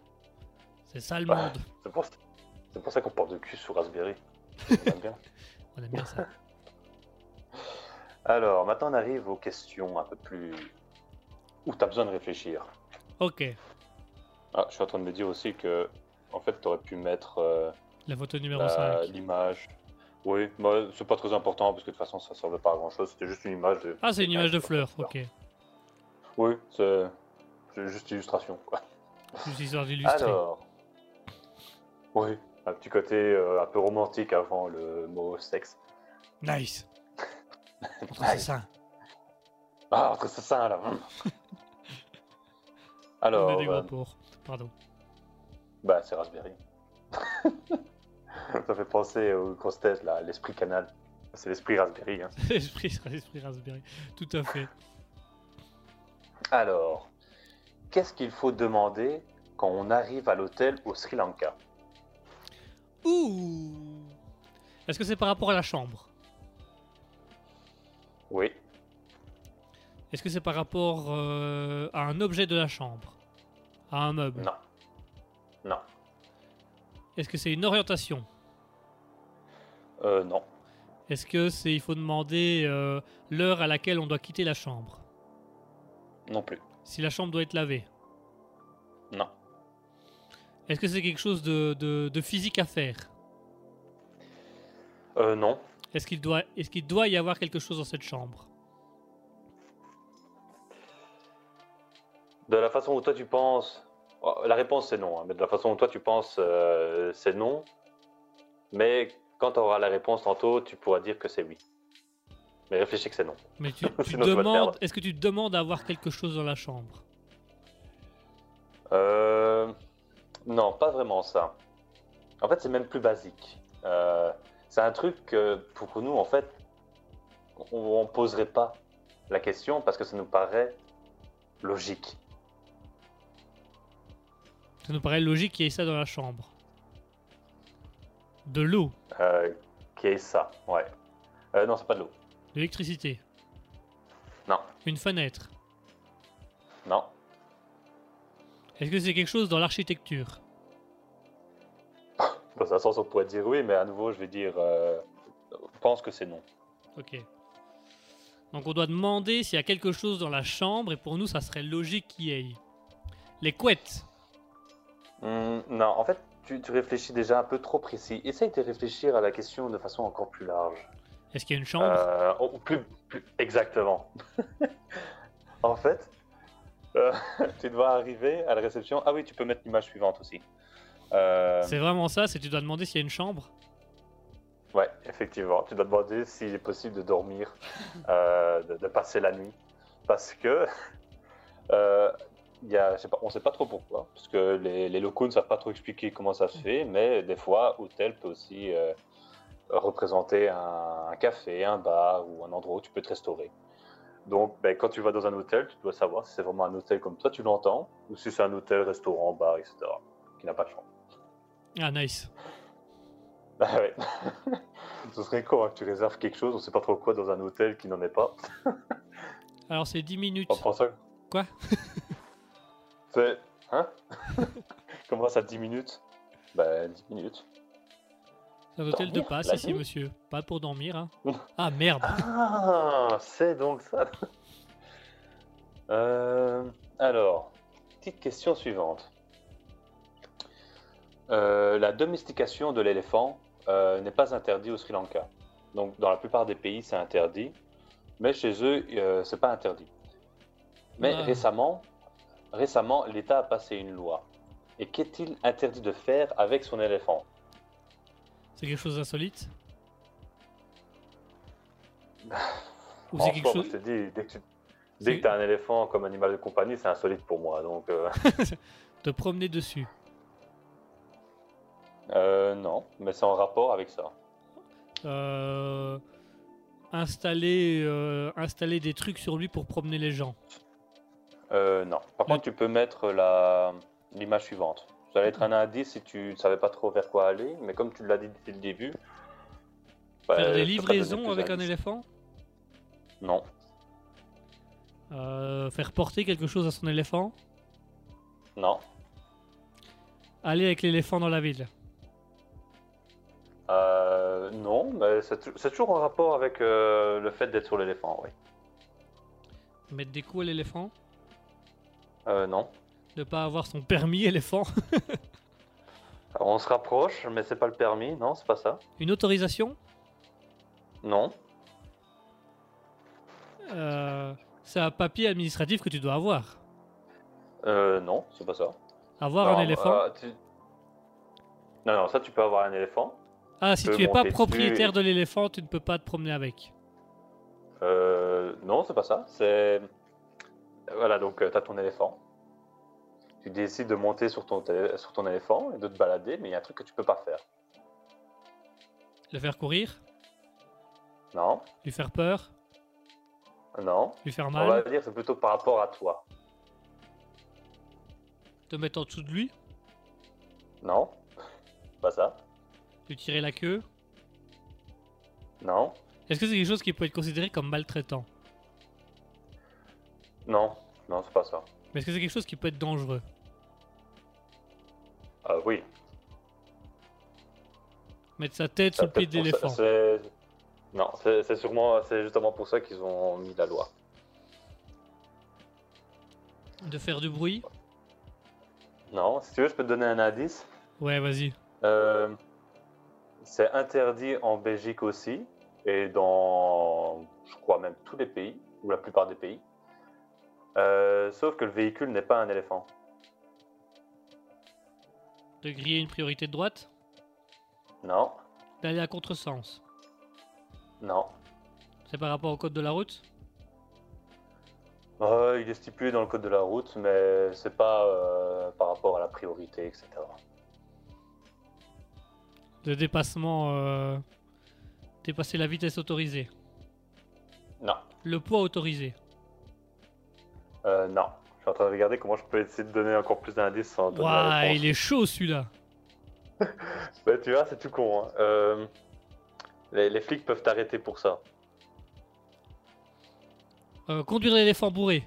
c'est ça le Ouais. monde. C'est pour, ça qu'on porte de cul sur Raspberry. On aime bien. On aime bien ça. Alors, maintenant, on arrive aux questions un peu plus. où tu as besoin de réfléchir. Ok, Ah, je suis en train de me dire aussi que, en fait, tu aurais pu mettre euh, la photo numéro la- 5. l'image. Oui, c'est pas très important parce que de toute façon, ça servait pas à grand chose. C'était juste une image de. Ah, c'est une image de fleurs, ok. Oui, c'est c'est juste illustration, quoi. Juste histoire d'illustrer. Alors, oui, un petit côté euh, un peu romantique avant le mot sexe. Nice. Entre Nice. c'est ça. Ah, entre ça là. hum. On Alors, a des gros euh, porcs. Pardon. bah c'est Raspberry. ça fait penser aux grosses là, l'esprit canal. C'est l'esprit Raspberry. Hein. L'esprit l'esprit Raspberry. Tout à fait. Alors, qu'est-ce qu'il faut demander quand on arrive à l'hôtel au Sri Lanka? Ouh Est-ce que c'est par rapport à la chambre? Oui, Est-ce que c'est par rapport euh, à un objet de la chambre? À un meuble non, non, Est-ce que c'est une orientation? Euh, non, Est-ce que c'est il faut demander euh, l'heure à laquelle on doit quitter la chambre? Non plus, Si la chambre doit être lavée? Non, Est-ce que c'est quelque chose de, de- de physique à faire? Euh, non, Est-ce qu'il doit, est qu'il doit y avoir quelque chose dans cette chambre? De la façon où toi tu penses, oh, la réponse c'est non, hein, mais de la façon où toi tu penses, euh, c'est non. Mais quand tu auras la réponse tantôt, tu pourras dire que c'est oui. Mais réfléchis que c'est non. Mais tu, tu demandes, est-ce que tu demandes à avoir quelque chose dans la chambre? Euh, non, pas vraiment ça. En fait, c'est même plus basique. Euh, c'est un truc que pour nous, en fait, on ne poserait pas la question parce que ça nous paraît logique. Ça nous paraît logique qu'il y ait ça dans la chambre. De l'eau, Euh, Qu'est ça Ouais. Euh, non, c'est pas de l'eau. de l'électricité, Non, une fenêtre. non. Est-ce que c'est quelque chose dans l'architecture? Dans un sens, on pourrait dire oui, mais à nouveau, je vais dire. Euh, je pense que c'est non. Ok. Donc on doit demander s'il y a quelque chose dans la chambre et pour nous ça serait logique qu'il y ait. Les couettes. Hmm, non, en fait, tu, tu réfléchis déjà un peu trop précis. Essaye de réfléchir à la question de façon encore plus large. Est-ce qu'il y a une chambre? Euh, oh, plus, plus- exactement. en fait, euh, tu dois arriver à la réception. Ah oui, tu peux mettre l'image suivante aussi. Euh, C'est vraiment ça, c'est tu dois demander s'il y a une chambre? Ouais, effectivement. Tu dois demander s'il est possible de dormir, de, de passer la nuit. Parce que, euh, y a, je sais pas, on ne sait pas trop pourquoi. Parce que les, les locaux ne savent pas trop expliquer comment ça se fait. Mais des fois, hôtel peut aussi euh, représenter un, un café, un bar ou un endroit où tu peux te restaurer. Donc, ben, quand tu vas dans un hôtel, tu dois savoir si c'est vraiment un hôtel comme toi, tu l'entends, ou si c'est un hôtel, restaurant, bar, etc., qui n'a pas de chambre. Ah nice. Ah ouais. Ce serait con hein, que tu réserves quelque chose, on sait pas trop quoi, dans un hôtel qui n'en est pas. Alors c'est 10 minutes. On prend ça. Quoi? C'est. Hein? Comment ça, 10 minutes Bah, 10 minutes. Un hôtel de Dormir, passe la ici, nuit? monsieur. Pas pour dormir, hein. Ah merde. Ah, c'est donc ça. Euh, alors, petite question suivante. Euh, la domestication de l'éléphant euh, n'est pas interdite au Sri Lanka. Donc, dans la plupart des pays, c'est interdit, mais chez eux, euh, c'est pas interdit. Mais Ah. récemment, récemment, l'État a passé une loi. Et qu'est-il interdit de faire avec son éléphant? C'est quelque chose d'insolite? Ou En c'est quelque chose. je te dis, dès que tu as un éléphant comme animal de compagnie, c'est insolite pour moi. Donc, euh, Te promener dessus. euh, non, mais c'est en rapport avec ça. Euh, Installer, euh, installer des trucs sur lui pour promener les gens. Euh, non. Par contre, tu peux mettre la l'image suivante. Ça allait être un indice si tu ne savais pas trop vers quoi aller, mais comme tu l'as dit dès le début. bah, Faire des livraisons avec un éléphant? Non, Euh, Faire porter quelque chose à son éléphant? Non. Aller avec l'éléphant dans la ville? Euh, non, mais c'est toujours en rapport avec euh, le fait d'être sur l'éléphant, oui. Mettre des coups à l'éléphant? Euh, non. Ne pas avoir son permis éléphant Alors, on se rapproche, mais c'est pas le permis, non, c'est pas ça. Une autorisation? Non. Euh, C'est un papier administratif que tu dois avoir. Euh, non, c'est pas ça. Avoir Non, un éléphant? euh, tu- Non, non, ça tu peux avoir un éléphant. Ah, si peux tu es pas monter propriétaire de l'éléphant, tu ne peux pas te promener avec. Euh, non, c'est pas ça. C'est. Voilà, donc tu as ton éléphant. Tu décides de monter sur ton, télé- sur ton éléphant et de te balader, mais il y a un truc que tu peux pas faire. Le faire courir? Non, Lui faire peur? Non. Lui faire On mal? va dire c'est plutôt par rapport à toi. Te mettre en dessous de lui? Non, pas ça. Lui tirer la queue? Non, Est-ce que c'est quelque chose qui peut être considéré comme maltraitant? Non, non, c'est pas ça. Mais est-ce que c'est quelque chose qui peut être dangereux? Ah oui. Mettre sa tête sous le pied peut-être de l'éléphant Non, c'est c'est sûrement, c'est justement pour ça qu'ils ont mis la loi. De faire du bruit? Non, si tu veux, je peux te donner un indice. Ouais, vas-y. Euh, c'est interdit en Belgique aussi, et dans, je crois même tous les pays, ou la plupart des pays. Euh, sauf que le véhicule n'est pas un éléphant. De griller une priorité de droite? Non, D'aller à contresens? Non. C'est par rapport au code de la route? Euh, il est stipulé dans le code de la route, mais c'est pas euh, par rapport à la priorité, etc. De dépassement. euh, Dépasser la vitesse autorisée? Non, Le poids autorisé? Euh, non. Je suis en train de regarder comment je peux essayer de donner encore plus d'indices sans donner la Waouh, réponse. il est chaud celui-là. Ouais, tu vois, c'est tout con. hein. Euh, les, les flics peuvent t'arrêter pour ça. Euh, conduire l'éléphant bourré.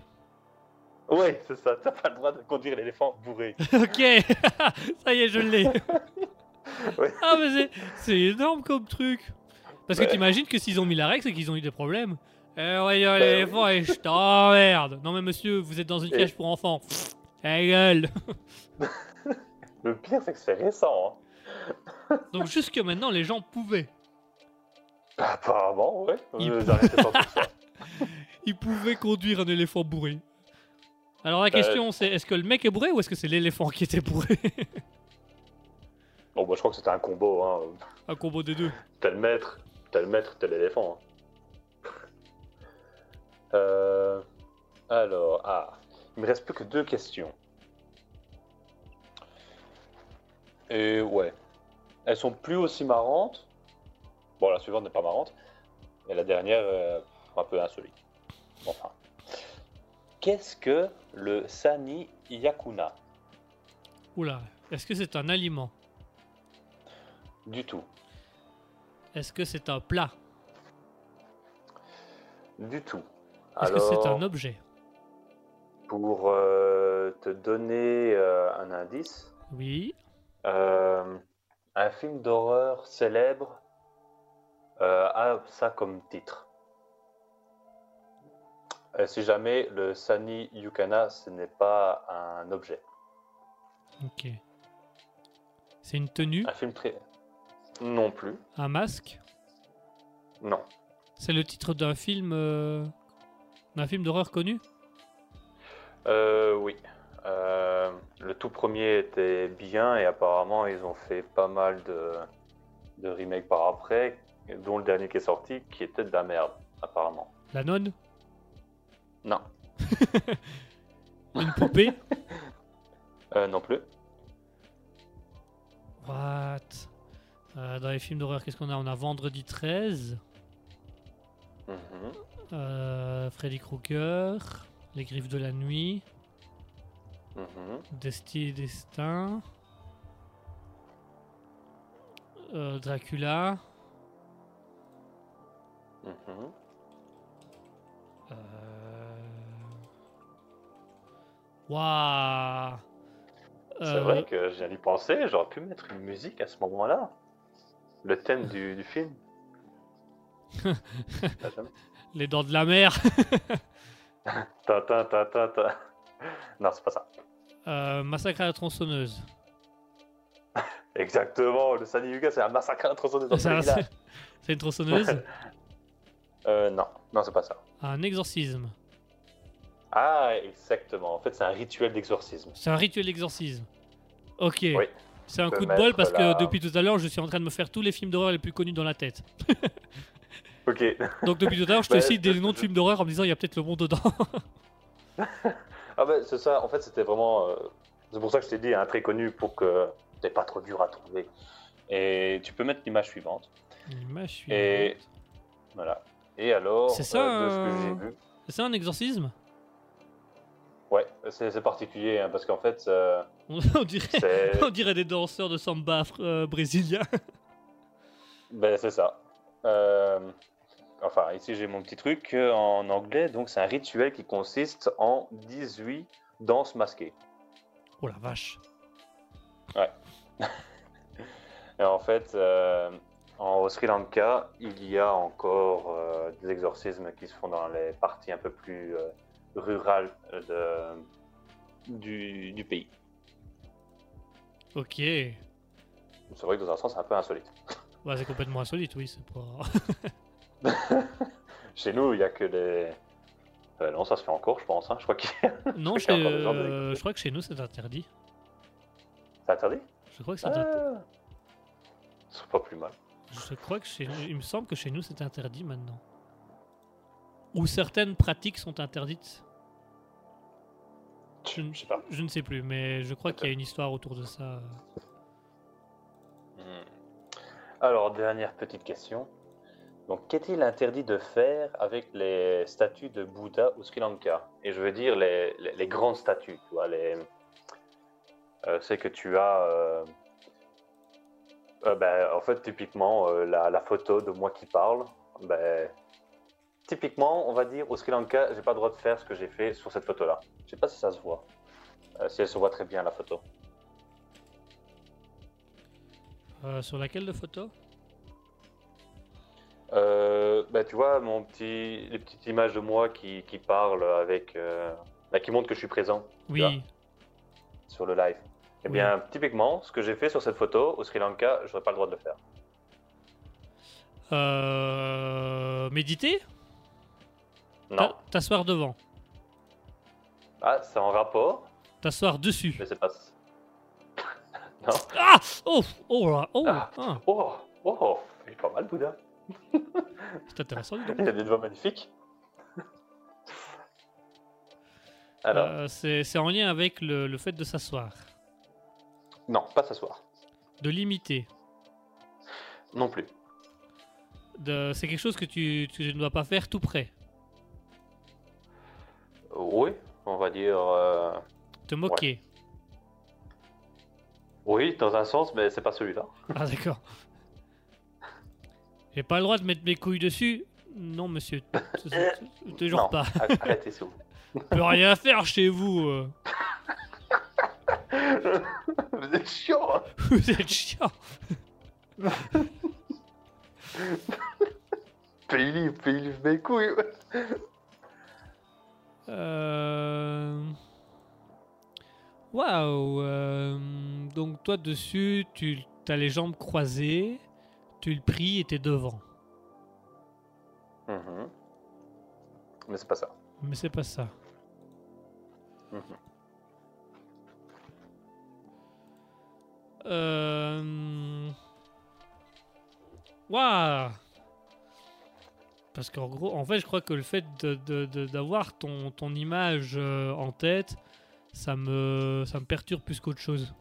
Oui, c'est ça. T'as pas le droit de conduire l'éléphant bourré. ok, ça y est, je l'ai. Ouais. Ah, mais c'est- c'est énorme comme truc. Parce que Ouais. t'imagines que s'ils ont mis la règle, c'est qu'ils ont eu des problèmes. Eh, Bah l'éléphant, et je t'emmerde. Non, mais monsieur, vous êtes dans une cage pour enfants. Ta gueule. Le pire, c'est que c'est récent. Hein. Donc, jusque maintenant, les gens pouvaient. Bah, apparemment, ouais. Euh, pas ça. Ils pouvaient conduire un éléphant bourré. Alors, Euh. la question, c'est est-ce que le mec est bourré ou est-ce que c'est l'éléphant qui était bourré? Bon, bah, je crois que c'était un combo. Hein. Un combo des deux. Tel maître, tel maître, tel éléphant. hein. Euh, alors, ah, il me reste plus que deux questions. Et ouais, elles sont plus aussi marrantes. Bon, la suivante n'est pas marrante, et la dernière euh, un peu insolite. Enfin, qu'est-ce que le sani yakuna? Oula, est-ce que c'est un aliment? Du tout, Est-ce que c'est un plat? Du tout. Est-ce que c'est un objet Pour euh, te donner euh, un indice, Oui. euh, Un film d'horreur célèbre a ça comme titre. Si jamais le Sani Yukana, ce n'est pas un objet. Ok. C'est une tenue, Un film très. Non plus. un masque. Non. C'est le titre d'un film, d'un film d'horreur connu. Euh, oui. Euh, le tout premier était bien et apparemment ils ont fait pas mal de, de remakes par après, dont le dernier qui est sorti qui était de la merde, apparemment. La nonne, Non. une poupée. Euh, non plus. What Euh, Dans les films d'horreur, qu'est-ce qu'on a? On a Vendredi 13, Mhm. Euh, Freddy Krueger, Les Griffes de la Nuit. Desti et Destin, euh, Dracula. Euh... Waouh C'est vrai que j'ai d'y penser, j'aurais pu mettre une musique à ce moment-là. Le thème du, du film. Les dents de la mer. ta, ta, ta, ta, ta. Non, c'est pas ça. Euh, Massacre à la tronçonneuse. Exactement, le Sani Yuga, c'est un massacre à la tronçonneuse dans Ça, ce C'est une tronçonneuse Euh, non, non, c'est pas ça. Un exorcisme. Ah, exactement. En fait, c'est un rituel d'exorcisme. C'est un rituel d'exorcisme. Ok. Oui. C'est un coup de bol parce que depuis tout à l'heure, je suis en train de me faire tous les films d'horreur les plus connus dans la tête. Ok. Donc depuis tout à l'heure, je te Bah, cite des noms de films d'horreur en me disant il y a peut-être le monde dedans. Ah ben c'est ça, en fait c'était vraiment... euh, C'est pour ça que je t'ai dit un très connu pour que t'es pas trop dur à trouver. Et tu peux mettre l'image suivante. L'image suivante. Et voilà. Et alors, C'est ça, euh, ce ça un exorcisme? Ouais, c'est particulier hein, parce qu'en fait, on, dirait, c'est on dirait des danseurs de samba euh, brésiliens. ben, c'est ça. Euh, Enfin, ici j'ai mon petit truc euh, en anglais, donc c'est un rituel qui consiste en 18 danses masquées. Oh la vache. Et en fait, euh, en, au Sri Lanka, il y a encore euh, des exorcismes qui se font dans les parties un peu plus euh, rurales de, du, du pays. Ok. C'est vrai que dans un sens, c'est un peu insolite. Bah, c'est complètement insolite, oui. C'est pas. Chez nous, il n'y a que les... Euh, non, ça se fait encore, je pense. hein. Je crois qu'il non, chez- des de euh, je crois que chez nous c'est interdit. C'est interdit? Je crois que c'est interdit. ah. C'est pas plus mal. Je crois que chez nous, il me semble que chez nous c'est interdit maintenant. Ou certaines pratiques sont interdites. Je, ne- Je sais pas. je ne sais plus, mais je crois qu'il y a une histoire autour de ça. Hmm. Alors, dernière petite question. Donc, qu'est-il interdit de faire avec les statues de Bouddha au Sri Lanka? Et je veux dire les, les- grandes statues, tu vois, les... euh, c'est que tu as... euh, euh, ben, en fait, typiquement, la, la photo de moi qui parle, ben, typiquement, on va dire, au Sri Lanka, j'ai pas le droit de faire ce que j'ai fait sur cette photo-là. Je sais pas si ça se voit. Si elle se voit très bien, la photo. Sur laquelle de photo? Euh, bah, tu vois, mon petit, les petites images de moi qui, qui parlent avec. euh, bah, qui montrent que je suis présent Oui. vois. sur le live. Eh Oui. bien, typiquement, ce que j'ai fait sur cette photo au Sri Lanka, j'aurais pas le droit de le faire. Euh, méditer? Non. Ta- T'asseoir devant. Ah, c'est en rapport, T'asseoir dessus. mais c'est pas. Ah Oh Oh là Oh Ah. ah, Oh, oh, il est pas mal, Bouddha. C'est intéressant, dis donc. Il a des doigts magnifiques. Alors, Euh, c'est en lien avec le, le fait de s'asseoir. non, pas s'asseoir. De limiter. Non plus. C'est quelque chose que tu, tu ne dois pas faire tout près. Oui, on va dire. euh, Te moquer. Oui, dans un sens, mais c'est pas celui-là. Ah d'accord. J'ai pas le droit de mettre mes couilles dessus Non monsieur. t- Toujours pas. arrêtez, s'il vous plaît. Peut rien faire chez vous. euh. Vous êtes chiant, hein Vous êtes chiant. Pays libre, mes couilles. Euh... Waouh. euh, Donc toi dessus, tu as les jambes croisées, tu le pries et t'es devant. Mhm. Mais c'est pas ça. Mais c'est pas ça. Mhm. Euh... Waouh Parce qu'en gros, en fait, je crois que le fait d'avoir ton, ton image euh, en tête, ça me, ça me perturbe plus qu'autre chose.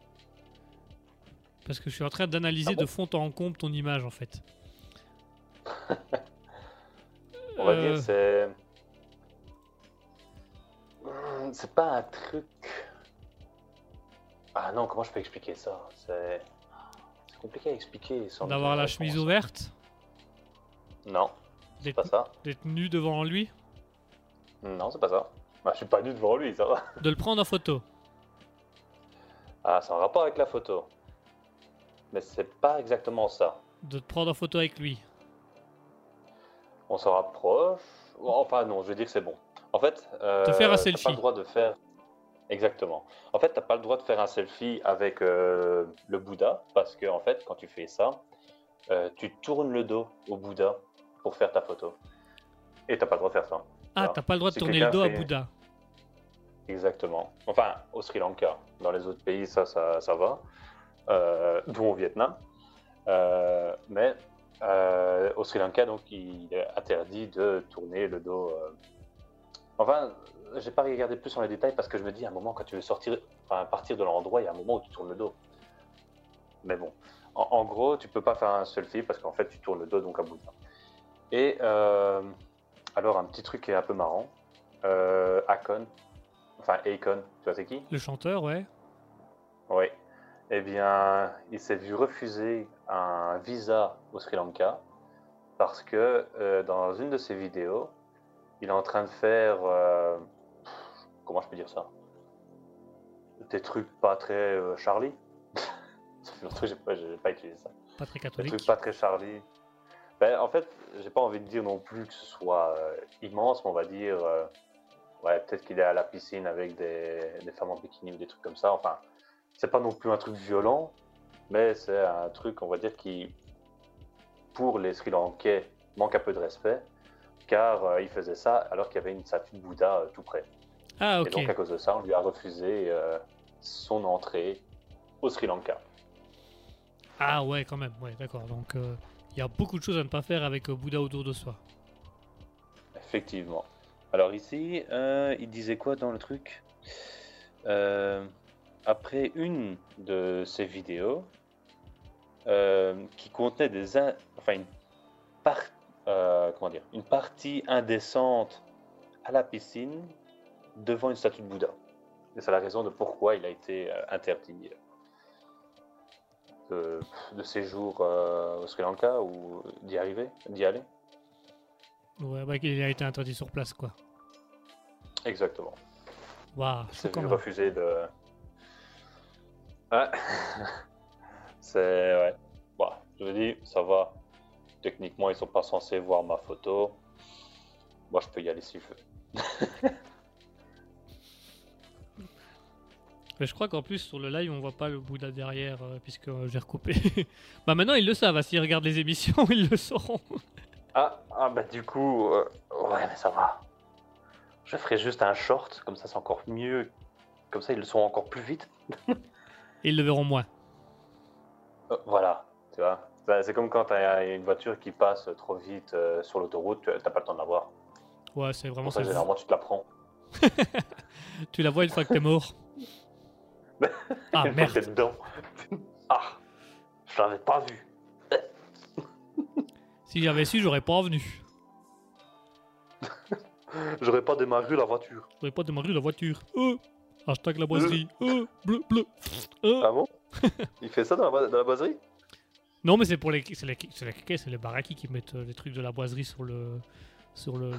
Parce que je suis en train d'analyser Ah bon de fond en comble ton image, en fait. On va Euh, dire c'est. Hmm, C'est pas un truc. Ah non, comment je peux expliquer ça? C'est. C'est compliqué à expliquer. sans D'avoir la chemise ouverte, Non, c'est pas ça. d'être nu devant lui, Non, c'est pas ça. Bah, je suis pas nu devant lui, ça va. de le prendre en photo? Ah, c'est en rapport avec la photo. Mais c'est pas exactement ça. De te prendre en photo avec lui. On s'en rapproche. Enfin, non, je veux dire que c'est bon. En fait, euh, Te faire un selfie. pas le droit de faire. Exactement. En fait, t'as pas le droit de faire un selfie avec euh, le Bouddha parce que, en fait, quand tu fais ça, euh, tu tournes le dos au Bouddha pour faire ta photo. Et t'as pas le droit de faire ça. Ah, t'as pas le droit de si tourner le dos à fait- Bouddha. Exactement. Enfin, au Sri Lanka. Dans les autres pays, ça, ça, ça va. Euh, dont au Vietnam. Euh, mais euh, au Sri Lanka, donc, il est interdit de tourner le dos. Enfin, j'ai pas regardé plus sur les détails parce que je me dis, à un moment, quand tu veux sortir, enfin, partir de l'endroit, il y a un moment où tu tournes le dos. Mais bon, en, en gros, tu peux pas faire un selfie parce qu'en fait, tu tournes le dos donc à Bouddha. Et euh, alors, un petit truc qui est un peu marrant. Euh, Akon, enfin Akon, tu vois c'est qui? Le chanteur, ouais. Oui. Eh bien, il s'est vu refuser un visa au Sri Lanka parce que euh, dans une de ses vidéos, il est en train de faire. euh, comment je peux dire ça? Des trucs pas très euh, Charlie. ça fait longtemps que j'ai pas, pas utilisé ça. Pas très Des trucs catholique. pas très Charlie. Ben, en fait, j'ai pas envie de dire non plus que ce soit immense, mais on va dire. ouais, peut-être qu'il est à la piscine avec des, des femmes en bikini ou des trucs comme ça. Enfin, c'est pas non plus un truc violent, mais c'est un truc, on va dire, qui, pour les Sri Lankais, manque un peu de respect, car euh, il faisait ça alors qu'il y avait une statue de Bouddha euh, tout près. Ah, Et ok. donc, à cause de ça, on lui a refusé euh, son entrée au Sri Lanka. Ah, ouais, quand même. Ouais, d'accord. Donc, il y a beaucoup de choses à ne pas faire avec Bouddha autour de soi. Effectivement. Alors ici, il disait quoi dans le truc? Euh, Après une de ces vidéos euh, qui contenait des, in- enfin une par- euh, comment dire, une partie indécente à la piscine devant une statue de Bouddha. Et c'est la raison de pourquoi il a été euh, interdit de, de séjour euh, au Sri Lanka ou d'y arriver, d'y aller. Ouais, bah, il a été interdit sur place, quoi. Exactement. Waouh, C'est refuser de. Ouais. c'est. Ouais. Bon, je vous dis, ça va. Techniquement, ils sont pas censés voir ma photo. Moi, je peux y aller si je veux. Mais je crois qu'en plus, sur le live, on voit pas le Bouddha derrière, euh, puisque euh, j'ai recoupé. bah, maintenant, ils le savent. hein, S'ils regardent les émissions, ils le sauront. Ah, ah bah du coup, euh, ouais, mais ça va. Je ferai juste un short, comme ça c'est encore mieux. Comme ça, ils le sont encore plus vite. Et ils le verront moins. Euh, voilà, tu vois. Ça, C'est comme quand t'as une voiture qui passe trop vite euh, sur l'autoroute, tu- t'as pas le temps de la voir. Ouais, c'est vraiment Pour ça, généralement, tu te la prends. Tu la vois une fois que t'es mort. Ah, que t'es merde. dedans. Ah, je l'avais pas vu. Si j'avais su, j'aurais pas venu. J'aurais pas démarré la voiture. J'aurais pas démarré la voiture. Euh, hashtag la boiserie. Euh, bleu, bleu. Euh. Ah bon Il fait ça dans la, dans la boiserie? Non, mais c'est pour les, c'est les, c'est les, c'est les baraquis qui mettent euh, les trucs de la boiserie sur le, sur le,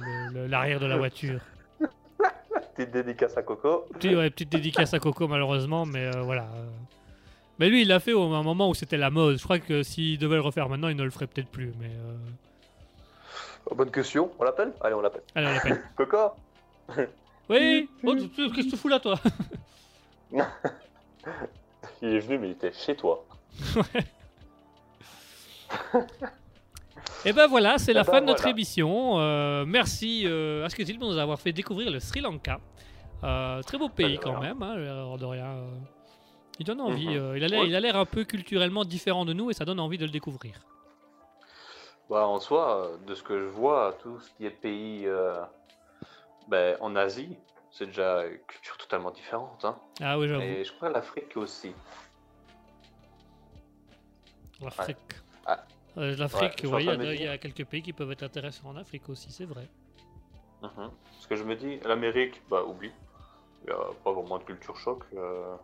l'arrière de la voiture. Petite dédicace à Coco. Petit- ouais, petite dédicace à Coco, malheureusement, mais euh, voilà. Mais lui, il l'a fait au un moment où c'était la mode. Je crois que s'il devait le refaire maintenant, il ne le ferait peut-être plus. Mais Oh, bonne question, on l'appelle? Allez, on l'appelle. allez, on l'appelle. Coco? Oui Oh, Qu'est-ce que tu fous là, toi Il est venu, mais il était chez toi. Et ben voilà, c'est la Eh ben fin de notre voilà. émission. Euh, merci euh, à Asketil de nous avoir fait découvrir le Sri Lanka. Euh, très beau pays quand même, hein, l'air de rien. euh. Il donne envie. Mhm. euh, il a l'air- Ouais. un peu culturellement différent de nous et ça donne envie de le découvrir. Bah, en soi, de ce que je vois, tout ce qui est pays euh, ben, en Asie, c'est déjà une culture totalement différente. Hein. Ah oui, j'avoue. Et je crois l'Afrique aussi. L'Afrique. Ah. Euh, L'Afrique, Ouais, oui, il y, a- y quelques pays qui peuvent être intéressants en Afrique aussi, c'est vrai. Mhm. Parce que je me dis, l'Amérique, bah oublie. Il n'y a pas vraiment de culture choc. euh.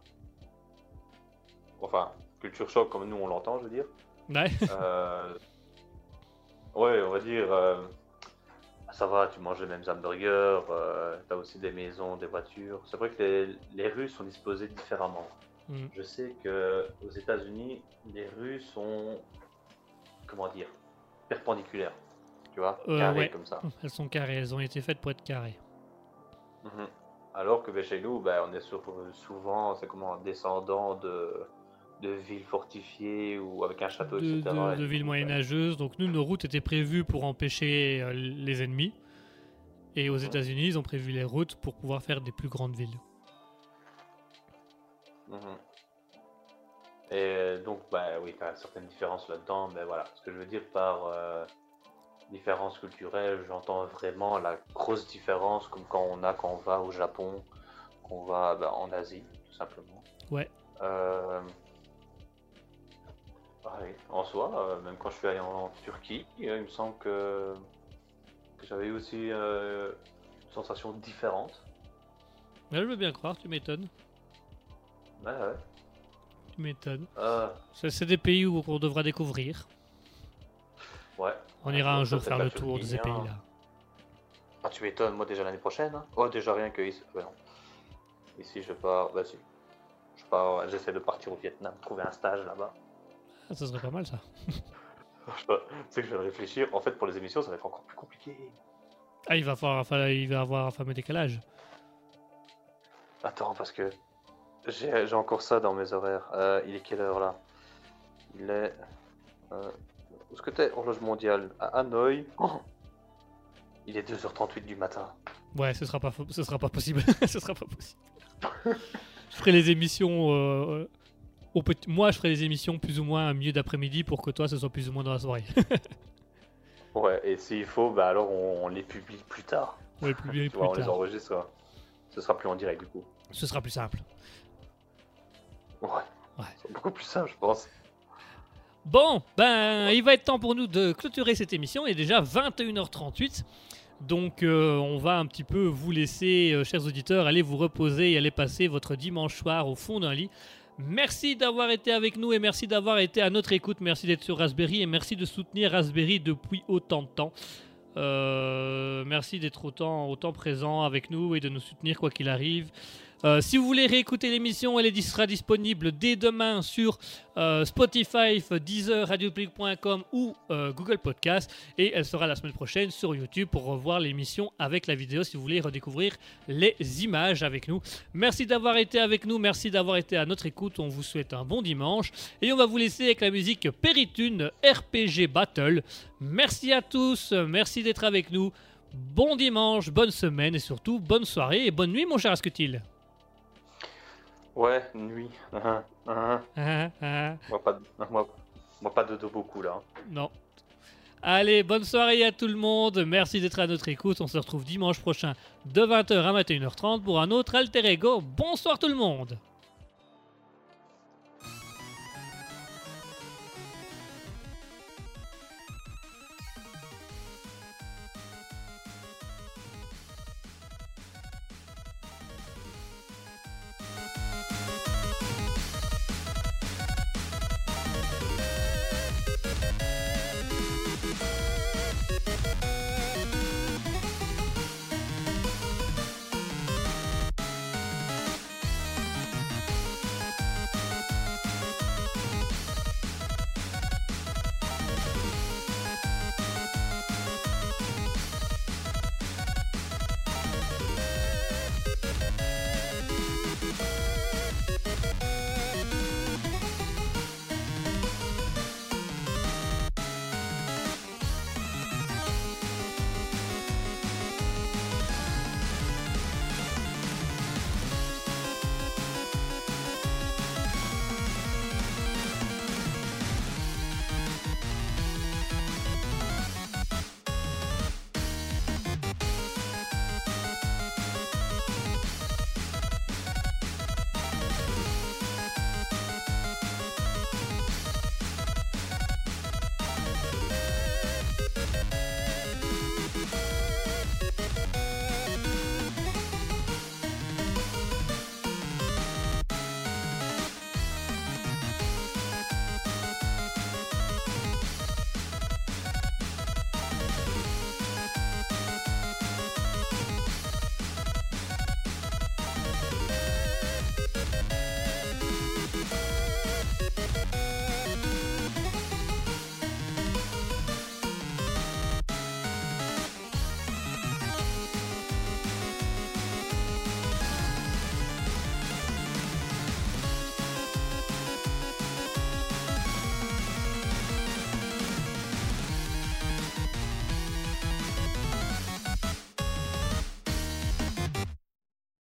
Enfin, culture choc comme nous on l'entend, je veux dire. Ouais. Euh, Ouais, on va dire. Euh, Ça va, tu manges les mêmes hamburgers, euh, t'as aussi des maisons, des voitures. C'est vrai que les, les rues sont disposées différemment. Mm. Je sais que aux États-Unis, les rues sont. Comment dire Perpendiculaires. Tu vois Euh, Carrées ouais. comme ça. Elles sont carrées, elles ont été faites pour être carrées. Mhm. Alors que chez nous, ben, on est sur- souvent, c'est comment, descendant de, de villes fortifiées ou avec un château, de, etc. de- de villes moyenâgeuses. Donc nous, nos routes étaient prévues pour empêcher euh, les ennemis. Et aux États-Unis, ils ont prévu les routes pour pouvoir faire des plus grandes villes. mhm. Et donc, ben, oui, tu as certaines différences là-dedans, mais voilà. Ce que je veux dire par euh, différence culturelle, j'entends vraiment la grosse différence, comme quand on a quand on va au Japon, qu'on va ben, en Asie, tout simplement. Ouais. Euh, ouais, en soi, euh, même quand je suis allé en Turquie, euh, il me semble que, que j'avais eu aussi euh, une sensation différente. Je veux bien croire, tu m'étonnes. Ouais, ouais. Tu m'étonnes. Euh, C'est des pays où on devra découvrir. ouais. On ira un jour faire le tour de ces pays-là. Ah, tu m'étonnes, moi déjà l'année prochaine. Hein. Oh, déjà rien que ici. ouais. Ici, je pars. Bah, si. Je pars. J'essaie de partir au Vietnam, trouver un stage là-bas. Ah, ça serait pas mal ça. Sais que je de réfléchir. En fait, pour les émissions, ça va être encore plus compliqué. Ah, il va, falloir, il va avoir un fameux décalage. Attends, parce que j'ai encore ça dans mes horaires. Euh, il est quelle heure là? Il est. Euh, où est-ce que t'es Horloge mondiale? À Hanoï. Oh il est 2h38 du matin. Ouais, ce sera pas, ce sera pas possible. ce sera pas possible. je ferai les émissions. euh, au petit- Moi, je ferai les émissions plus ou moins à milieu d'après-midi pour que toi, ce soit plus ou moins dans la soirée. Ouais, et s'il faut, bah alors on, on les publie plus tard. Ouais, plus, Tu plus vois, on les enregistre. hein. Ce sera plus en direct du coup. Ce sera plus simple. Ouais. Ouais. C'est beaucoup plus simple, je pense. Bon, ben, il va être temps pour nous de clôturer cette émission. Il est déjà 21h38. Donc, euh, on va un petit peu vous laisser, euh, chers auditeurs, aller vous reposer et aller passer votre dimanche soir au fond d'un lit. Merci d'avoir été avec nous et merci d'avoir été à notre écoute. Merci d'être sur Raspberry et merci de soutenir Raspberry depuis autant de temps. Euh, merci d'être autant, autant présent avec nous et de nous soutenir quoi qu'il arrive. Euh, si vous voulez réécouter l'émission, elle sera disponible dès demain sur euh, Spotify, Deezer, radiopublic.com ou euh, Google Podcast. Et elle sera la semaine prochaine sur YouTube pour revoir l'émission avec la vidéo si vous voulez redécouvrir les images avec nous. Merci d'avoir été avec nous, merci d'avoir été à notre écoute. On vous souhaite un bon dimanche. Et on va vous laisser avec la musique Péritune RPG Battle. Merci à tous, merci d'être avec nous. Bon dimanche, bonne semaine et surtout bonne soirée et bonne nuit, mon cher Asketil. Ouais, nuit. Hein, hein. Ah. Moi, pas de... moi, moi, pas de dos beaucoup là. hein. Non. Allez, bonne soirée à tout le monde. Merci d'être à notre écoute. On se retrouve dimanche prochain de 20h à 21h30 pour un autre Alter Ego. Bonsoir tout le monde.